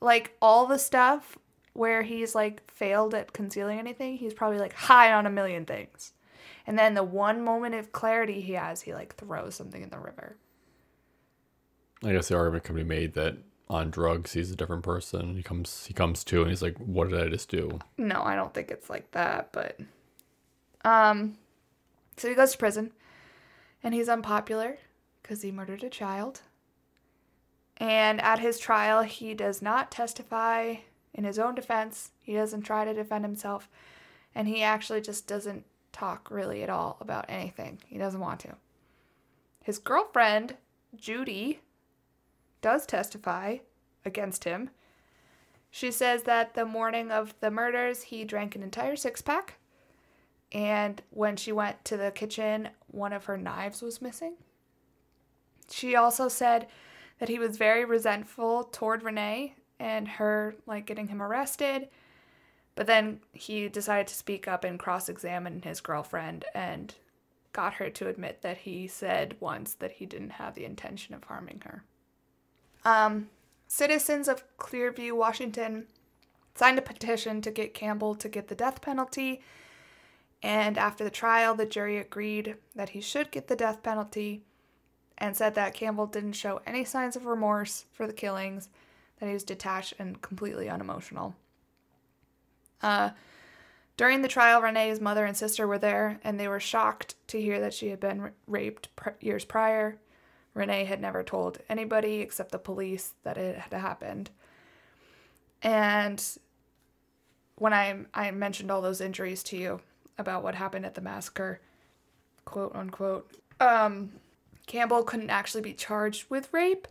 Like all the stuff where he's like failed at concealing anything, he's probably like high on a million things. And then the one moment of clarity he has, he like throws something in the river. I guess the argument can be made that on drugs he's a different person. He comes, he comes to, and he's like, "What did I just do?" No, I don't think it's like that, but um so he goes to prison and he's unpopular cuz he murdered a child. And at his trial, he does not testify in his own defense. He doesn't try to defend himself, and he actually just doesn't talk really at all about anything. He doesn't want to. His girlfriend, Judy, does testify against him. She says that the morning of the murders, he drank an entire six pack. And when she went to the kitchen, one of her knives was missing. She also said that he was very resentful toward Renee and her, like, getting him arrested. But then he decided to speak up and cross examine his girlfriend and got her to admit that he said once that he didn't have the intention of harming her. Um, citizens of Clearview, Washington signed a petition to get Campbell to get the death penalty. And after the trial, the jury agreed that he should get the death penalty and said that Campbell didn't show any signs of remorse for the killings, that he was detached and completely unemotional. Uh, during the trial, Renee's mother and sister were there, and they were shocked to hear that she had been ra- raped pr- years prior. Renee had never told anybody except the police that it had happened. And when I I mentioned all those injuries to you about what happened at the massacre, quote unquote, um, Campbell couldn't actually be charged with rape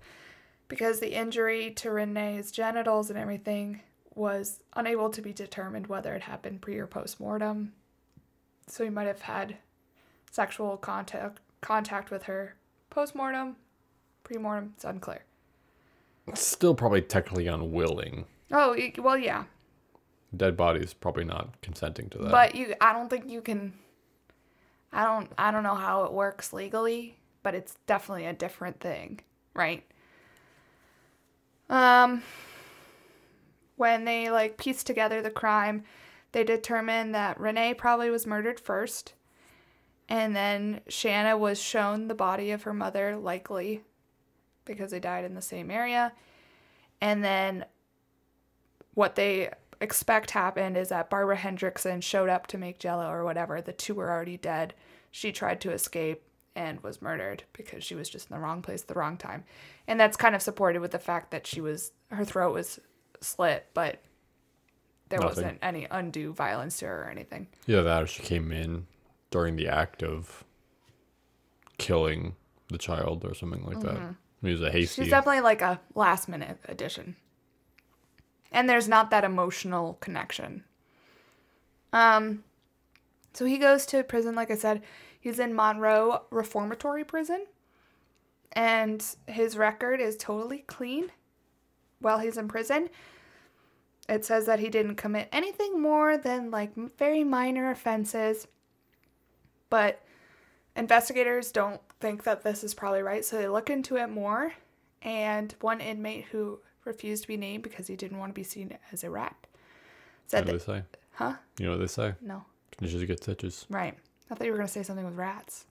because the injury to Renee's genitals and everything was unable to be determined whether it happened pre or post mortem. So he might have had sexual contact contact with her post mortem, pre mortem. It's unclear. Still, probably technically unwilling. Oh well, yeah, Dead body is probably not consenting to that. but you. I don't think you can. I don't. I don't know how it works legally, but it's definitely a different thing, right? Um. When they like pieced together the crime, they determined that Renee probably was murdered first, and then Shanna was shown the body of her mother, likely because they died in the same area, and then what they expect happened is that Barbara Hendrickson showed up to make jello or whatever. The two were already dead. She tried to escape and was murdered because she was just in the wrong place at the wrong time. And that's kind of supported with the fact that she was her throat was slit, but there Nothing. wasn't any undue violence to her or anything. Yeah, that or she came in during the act of killing the child or something like that. It was a hasty. She's definitely like a last minute addition. And there's not that emotional connection. Um so he goes to prison like I said, he's in Monroe Reformatory Prison. And his record is totally clean while he's in prison. It says that he didn't commit anything more than like very minor offenses. But investigators don't think that this is probably right, so they look into it more. And one inmate who refused to be named because he didn't want to be seen as a rat said, what do that, they say? huh? You know what they say? No, Snitches get stitches. right. I thought you were gonna say something with rats.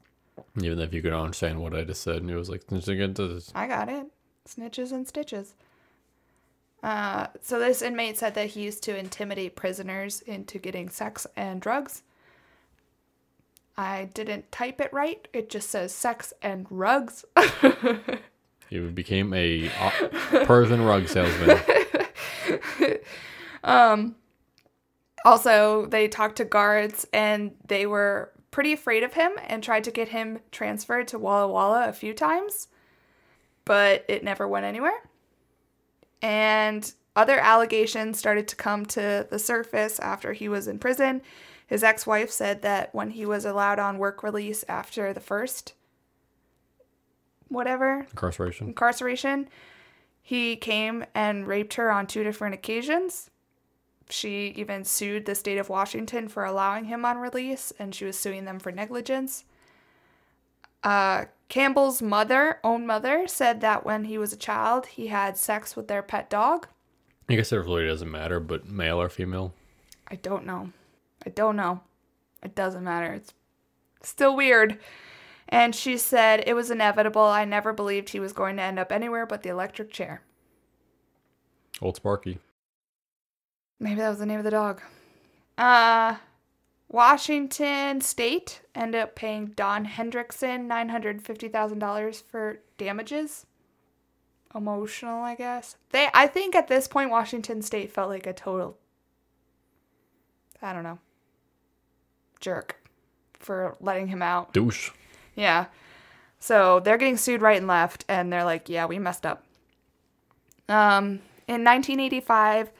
Even if you could understand what I just said, and it was like snitches get stitches. I got it. Snitches and stitches. Uh, so this inmate said that he used to intimidate prisoners into getting sex and drugs. I didn't type it right. It just says sex and rugs. He became a uh, Persian rug salesman. Also, they talked to guards and they were pretty afraid of him and tried to get him transferred to Walla Walla a few times, but it never went anywhere. And other allegations started to come to the surface after he was in prison. His ex wife said that when he was allowed on work release after the first, whatever, Incarceration. incarceration, he came and raped her on two different occasions. She even sued the state of Washington for allowing him on release, and she was suing them for negligence. Uh, Campbell's mother, own mother, said that when he was a child, he had sex with their pet dog. I guess it really doesn't matter, but male or female. I don't know. I don't know. It doesn't matter. It's still weird. And she said it was inevitable. I never believed he was going to end up anywhere but the electric chair. Old Sparky. Maybe that was the name of the dog. Uh, Washington State ended up paying Don Hendrickson $950,000 for damages. Emotional, I guess. They I think at this point Washington State felt like a total I don't know. Jerk for letting him out. Douche. Yeah. So they're getting sued right and left, and they're like, yeah, we messed up. Um, in 1985,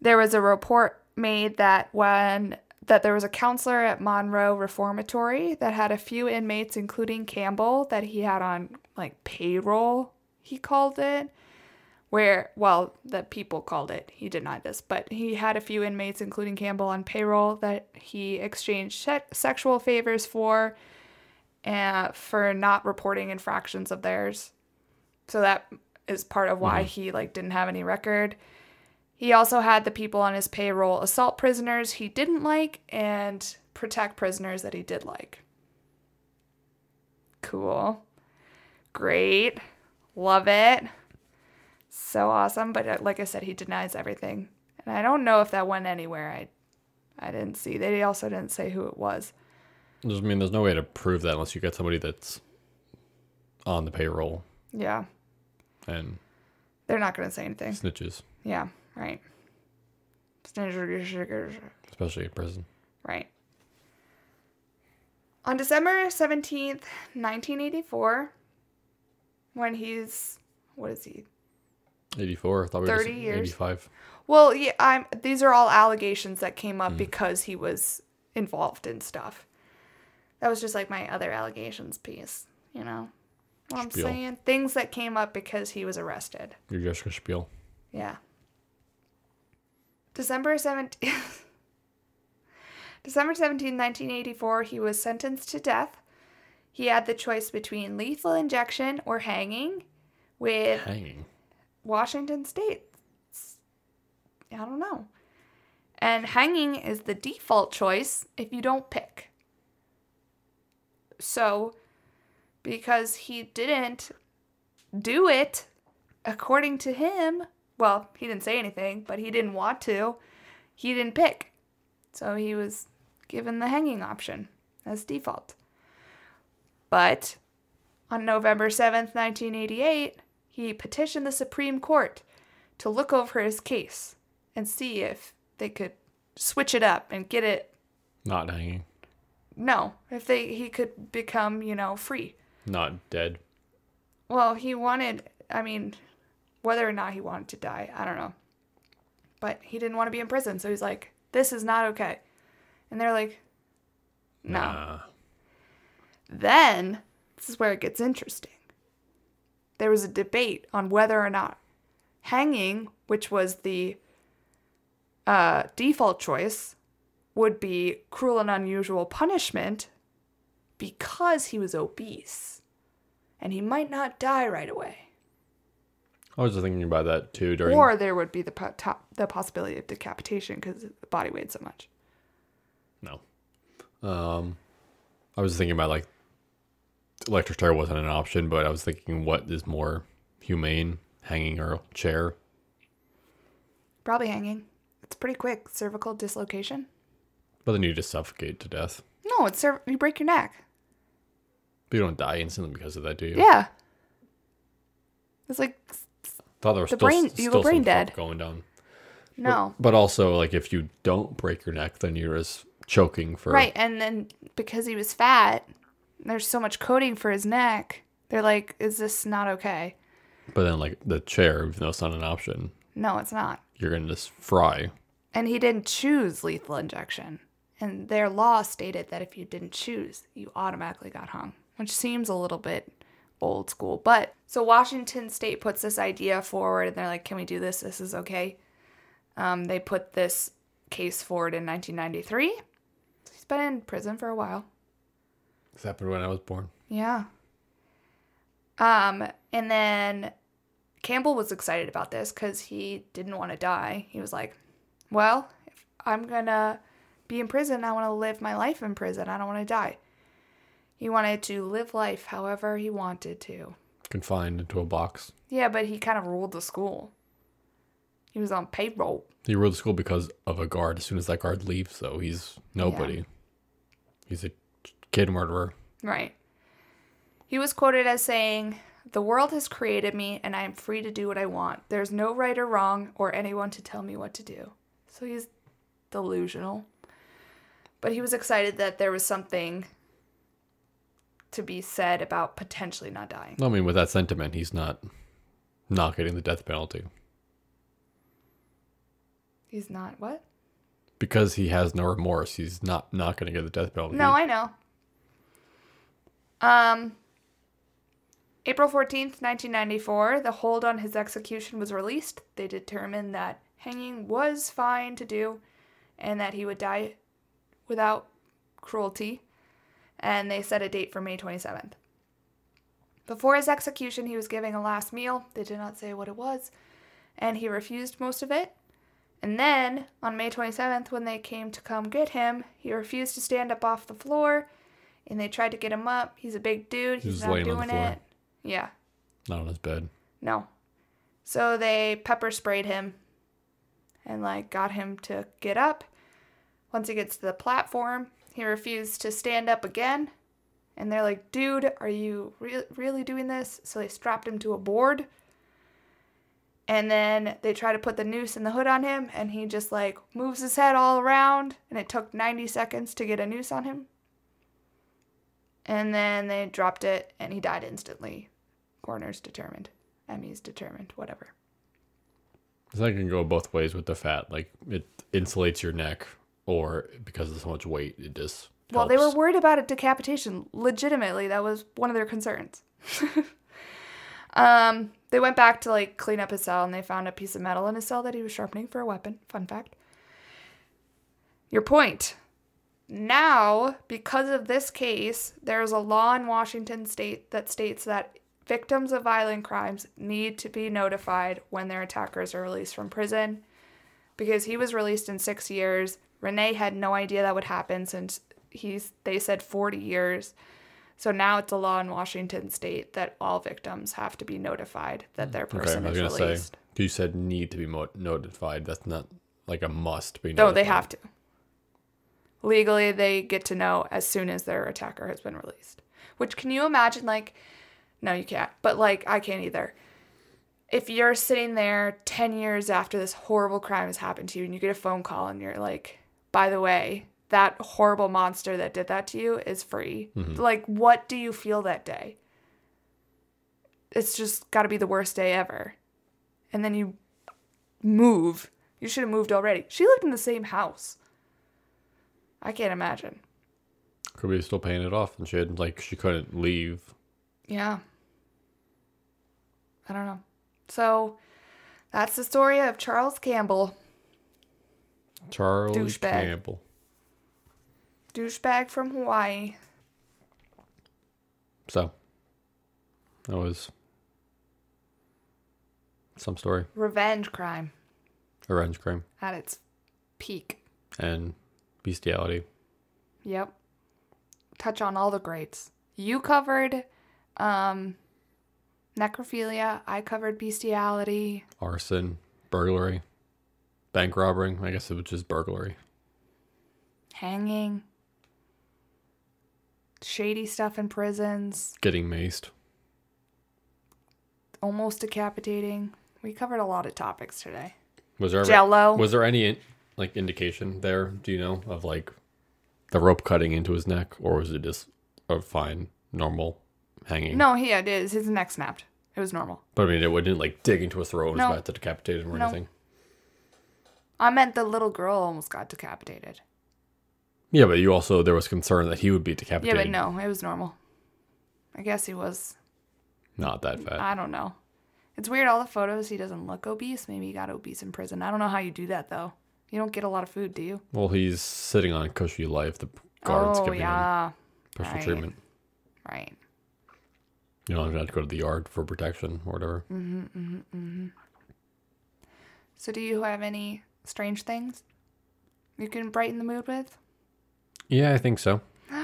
there was a report made that when that there was a counselor at Monroe Reformatory that had a few inmates, including Campbell, that he had on like payroll. He called it, where well, the people called it. He denied this, but he had a few inmates, including Campbell, on payroll that he exchanged se- sexual favors for uh, for not reporting infractions of theirs. So that is part of why he like didn't have any record. He also had the people on his payroll assault prisoners he didn't like and protect prisoners that he did like. Cool. Great. Love it. So awesome, but uh, like I said he denies everything. And I don't know if that went anywhere. I I didn't see. They also didn't say who it was. I mean, there's no way to prove that unless you get somebody that's on the payroll Yeah. and They're not going to say anything. snitches, Yeah, right. Snitches. Especially in prison. Right. On December 17th, 1984, when he's, what is he? 84. I thought we were 30 just years. 85. Well, yeah, I'm, these are all allegations that came up mm. because he was involved in stuff. That was just like my other allegations piece, you know? What I'm saying? Things that came up because he was arrested. Your Jessica Spiel. Yeah. December 17th. December 17, 1984, he was sentenced to death. He had the choice between lethal injection or hanging with Hanging. Washington State. I don't know. And hanging is the default choice if you don't pick. So, because he didn't do it according to him, well, he didn't say anything, but he didn't want to. He didn't pick. So he was given the hanging option as default. But on November 7th, 1988, he petitioned the Supreme Court to look over his case and see if they could switch it up and get it Not hanging. no, if they he could become, you know, free. Not dead. Well, he wanted, I mean, whether or not he wanted to die, I don't know. But he didn't want to be in prison, so he's like, this is not okay. And they're like, no. Nah. Then, this is where it gets interesting. There was a debate on whether or not hanging, which was the uh, default choice, would be cruel and unusual punishment because he was obese and he might not die right away. I was just thinking about that too during. Or there would be the, po- top, the possibility of decapitation because the body weighed so much. No. Um, I was thinking about like electric chair wasn't an option, but I was thinking what is more humane, hanging or chair. Probably hanging. It's pretty quick. Cervical dislocation. But then you just suffocate to death. No, it's cerv- you break your neck. But you don't die instantly because of that, do you? Yeah. It's like thought there was The still, brain- s- you still go brain dead. going down. no. But also, like if you don't break your neck, then you're just choking for Right, and then because he was fat, there's so much coating for his neck. They're like, is this not okay? But then, like the chair, even though it's not an option, No, it's not. you're gonna just fry. And he didn't choose lethal injection. And their law stated that if you didn't choose, you automatically got hung, which seems a little bit old school. But so Washington State puts this idea forward and they're like, can we do this? This is okay. Um, they put this case forward in 1993. He's been in prison for a while. This happened when I was born. Yeah. Um, and then Campbell was excited about this because he didn't want to die. He was like, well, if I'm going to be in prison, I want to live my life in prison. I don't want to die. He wanted to live life however he wanted to. Confined into a box. Yeah, but he kind of ruled the school. He was on payroll. He ruled the school because of a guard. As soon as that guard leaves, so he's nobody. He's a kid murderer. Right. He was quoted as saying, The world has created me and I am free to do what I want. There's no right or wrong or anyone to tell me what to do. So he's delusional. But he was excited that there was something to be said about potentially not dying. I mean, with that sentiment, he's not not getting the death penalty He's not what? because he has no remorse. He's not not going to get the death penalty. No, I know. Um April 14th, 1994, the hold on his execution was released. They determined that hanging was fine to do and that he would die without cruelty. And they set a date for May 27th. Before his execution, he was giving a last meal. They did not say what it was, and he refused most of it. And then on May 27th, when they came to come get him, he refused to stand up off the floor and they tried to get him up. He's a big dude. He He's not laying on the doing it. Yeah, not on his bed. no. So they pepper sprayed him and like got him to get up. Once he gets to the platform, he refused to stand up again. And they're like, dude, are you re- really doing this? So they strapped him to a board. And then they try to put the noose in the hood on him, and he just like moves his head all around. And it took 90 seconds to get a noose on him. And then they dropped it, and he died instantly. Coroner's determined. Emmy's determined. Whatever. It's So that can go both ways with the fat. Like it insulates your neck, or because of so much weight, it just. Well, they were worried about a decapitation. Legitimately, that was one of their concerns. um, they went back to like clean up his cell and they found a piece of metal in his cell that he was sharpening for a weapon. Fun fact. Your point. Now, because of this case, there's a law in Washington state that states that victims of violent crimes need to be notified when their attackers are released from prison. Because he was released in six years. Renae had no idea that would happen since he's they said 40 years. So now it's a law in Washington state that all victims have to be notified that their Okay, person I was is gonna say you said need to be mo- notified. That's not like a must be. notified. No, they have to. Legally, they get to know as soon as their attacker has been released. Which can you imagine? Like, no, you can't. But like, I can't either. If you're sitting there 10 years after this horrible crime has happened to you and you get a phone call and you're like, by the way, that horrible monster that did that to you is free. Mm-hmm. Like, what do you feel that day? It's just got to be the worst day ever. And then you move. You should have moved already. She lived in the same house. I can't imagine. Could be still paying it off, and she had like she couldn't leave. Yeah. I don't know. So that's the story of Charles Campbell, Charles Douchebag. Campbell. douchebag from Hawaii. So that was some story, Revenge crime revenge crime, at its peak. and bestiality. Yep. Touch on all the greats. You covered um necrophilia, I covered bestiality. arson, burglary, bank robbery. I guess it was just burglary. hanging, shady stuff in prisons, Getting maced. almost decapitating. We covered a lot of topics today. Was there ever, Jello. Was there any like indication there? Do you know of like the rope cutting into his neck, or was it just a fine normal hanging? no, he had his his neck snapped. It was normal. but I mean it wouldn't like dig into his throat and was about to decapitate him or No. anything. I meant the little girl almost got decapitated. Yeah, but you also there was concern that he would be decapitated. Yeah, but no, it was normal. I guess he was. not that fat. I don't know. It's weird. All the photos, he doesn't look obese. Maybe he got obese in prison. I don't know how you do that though. You don't get a lot of food, do you? well, he's sitting on cushy life. The guards oh giving him yeah, special right. treatment. right. You don't have to go to the yard for protection or whatever. Mm-hmm. So, do you have any strange things you can brighten the mood with? Yeah, I think so.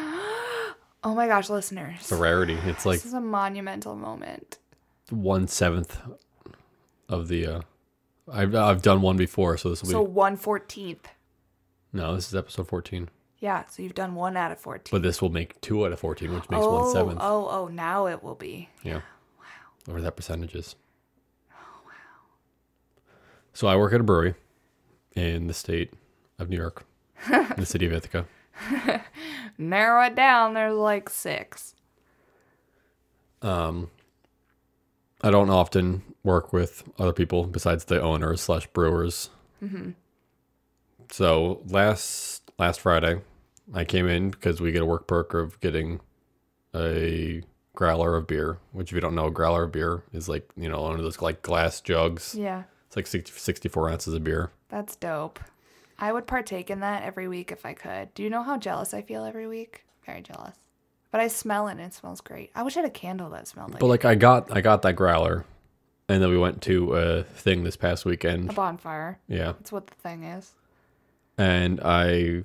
Oh my gosh, listeners. It's a rarity. It's like this is a monumental moment. one seventh of the. uh I've I've done one before, so this will be So, 114th. no. This is episode fourteen, Yeah, so you've done one out of 14. but this will make two out of fourteen, which makes oh, one seventh. oh, oh, now it will be. Yeah. Wow. Whatever that percentage is. Oh wow. So I work at a brewery in the state of New York, in the city of Ithaca. Narrow it down, there's like six. Um, I don't often work with other people besides the owners slash brewers. Mm-hmm. So last last Friday, I came in because we get a work perk of getting a growler of beer. Which, if you don't know, a growler of beer is like you know one of those like glass jugs. Yeah, It's like 60, 64 ounces of beer. that's dope. I would partake in that every week if I could. Do you know how jealous I feel every week? Very jealous. But I smell it and it smells great. I wish I had a candle that smelled like But like I got I got that growler, and then we went to a thing this past weekend. a bonfire. Yeah, That's what the thing is. and I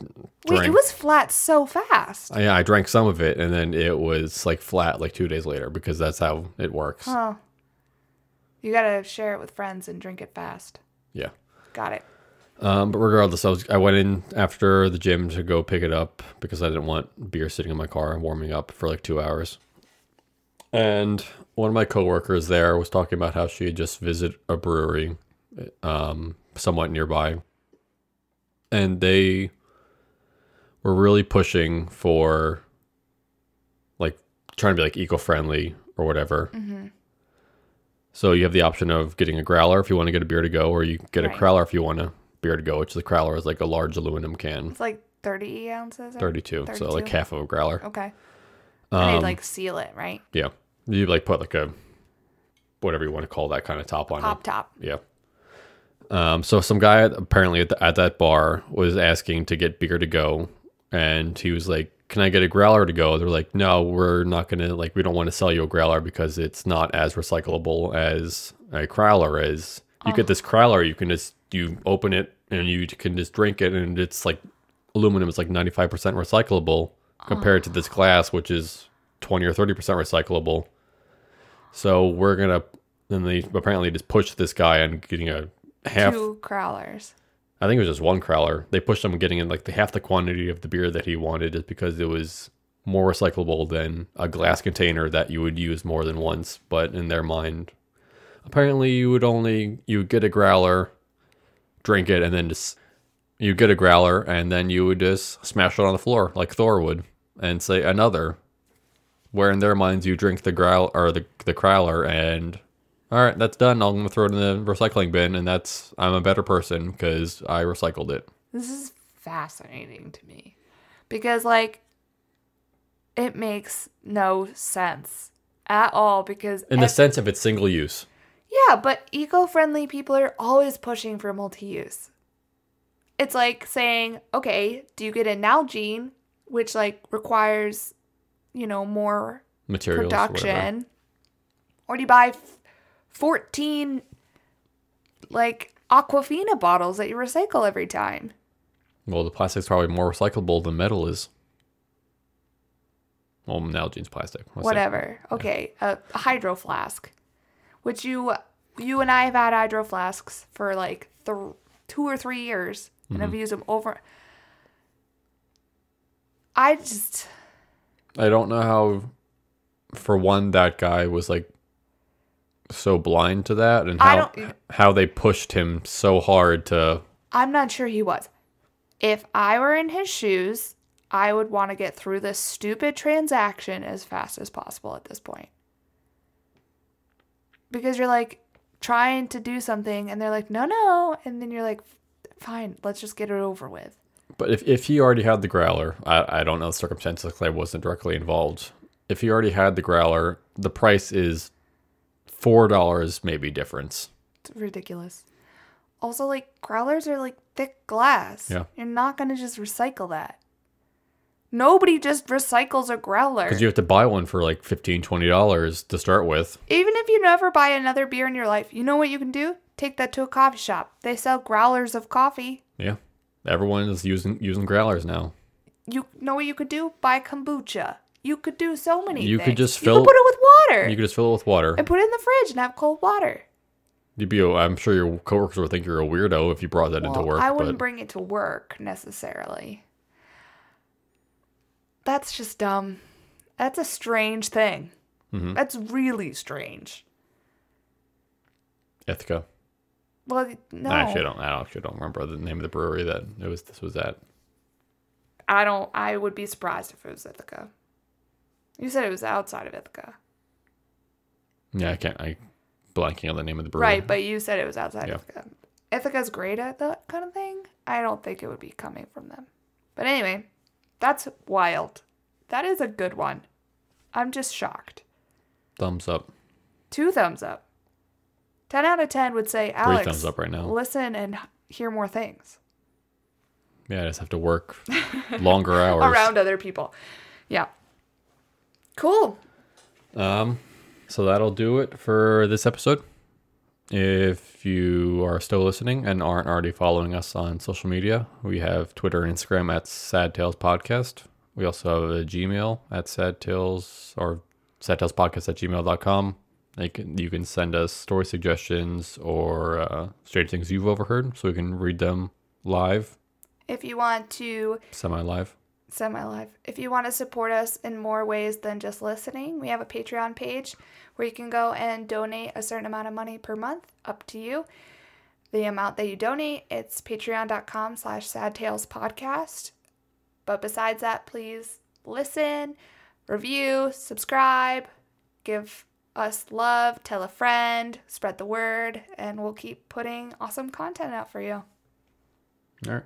Wait, drank. it was flat so fast. I, yeah, I drank some of it, and then it was like flat like two days later because that's how it works. Huh. You gotta share it with friends and drink it fast. Yeah. Got it. Um, but regardless, I was I went in after the gym to go pick it up because I didn't want beer sitting in my car and warming up for like two hours. And one of my coworkers there was talking about how she had just visited a brewery, um, somewhat nearby, and they were really pushing for, like, trying to be like eco-friendly or whatever. So you have the option of getting a growler if you want to get a beer to go, or you get a Right. crowler if you want a beer to go. Which the crowler is like a large aluminum can, It's like 30 ounces? or- thirty-two, so like half of a growler. Okay. and Um, they like seal it, right? Yeah, you like put like a whatever you want to call that kind of top on Pop it. top. Yeah. Um, so some guy apparently at, the, at that bar was asking to get beer to go, and he was like, "Can I get a growler to go?" They're like, "No, we're not gonna like we don't want to sell you a growler because it's not as recyclable as a crowler is. You get this crowler, you can just you open it and you can just drink it, and it's like aluminum is like ninety five percent recyclable, compared to this ah. glass, which is 20 or 30% recyclable. So we're to, then they apparently just pushed this guy on getting a half, Two crowlers. I think it was just one crowler. They pushed him getting in like the half the quantity of the beer that he wanted just because it was more recyclable than a glass container that you would use more than once. But in their mind, apparently you would only, you would get a growler, drink it, and then just, you get a growler and then you would just smash it on the floor like Thor would and say another. Where in their minds you drink the growl or the the crowler and all right, that's done. I'm gonna throw it in the recycling bin, and that's I'm a better person because I recycled it. This is fascinating to me because, like, it makes no sense at all. Because, In the ev- sense of it's single use. Yeah, but eco friendly people are always pushing for multi use. It's like saying, okay, do you get a Nalgene, which, like, requires, you know, more Materials, whatever. production, or do you buy f- 14, like, Aquafina bottles that you recycle every time? Well, the plastic's probably more recyclable than metal is. Well, Nalgene's plastic. Say. whatever. Okay, a, a hydro flask, which you you and I have had hydro flasks for like th- two or three years, and I've mm-hmm. used them over. I just I don't know how, for one, that guy was like so blind to that, and how how they pushed him so hard to. I'm not sure he was. If I were in his shoes, I would want to get through this stupid transaction as fast as possible at this point. Because you're like trying to do something and they're like, no, no. And then you're like, fine, let's just get it over with. But if, if he already had the growler, I, I don't know the circumstances because I wasn't directly involved. If he already had the growler, the price is four dollars, maybe difference. It's ridiculous. Also, like, growlers are like thick glass. Yeah. You're not going to just recycle that. Nobody just recycles a growler. Because you have to buy one for like 15 dollars to start with. Even if you never buy another beer in your life, you know what you can do? Take that to a coffee shop. They sell growlers of coffee. Yeah, everyone is using using growlers now. You know what you could do? Buy kombucha. You could do so many things. You could things. just You fill- could put it with water You could just fill it with water. and put it in the fridge and have cold water. You'd be, I'm sure your coworkers would think you're a weirdo if you brought that into work. I wouldn't but bring it to work necessarily. That's just dumb. That's a strange thing. Mm-hmm. That's really strange. Ithaca. Well, no, I actually don't. I actually don't remember the name of the brewery that it was. This was at. I don't. I would be surprised if it was Ithaca. You said it was outside of Ithaca, Yeah, I can't. I blanking on the name of the brewery. right? But you said it was outside Yeah. Ithaca. Ithaca's great at that kind of thing. I don't think it would be coming from them. But anyway, that's wild. That is a good one. I'm just shocked. thumbs up. Two thumbs up. 10 out of 10 would say, Alex, thumbs up right now. listen and hear more things Yeah, I just have to work longer hours. around other people. Yeah. Cool. Um, so that'll do it for this episode. If you are still listening and aren't already following us on social media, we have Twitter and Instagram at Sad Tales Podcast. We also have a Gmail at Sad Tales or Sad Tales Podcast at gmail.com. You can, you can send us story suggestions or uh, strange things you've overheard so we can read them live, If you want to semi live. Semi live, if you want to support us in more ways than just listening, we have a Patreon page where you can go and donate a certain amount of money per month, up to you. The amount that you donate, it's patreon.com slash sad tales podcast. But besides that, please listen, review, subscribe, give us love, tell a friend, spread the word, and we'll keep putting awesome content out for you. All right.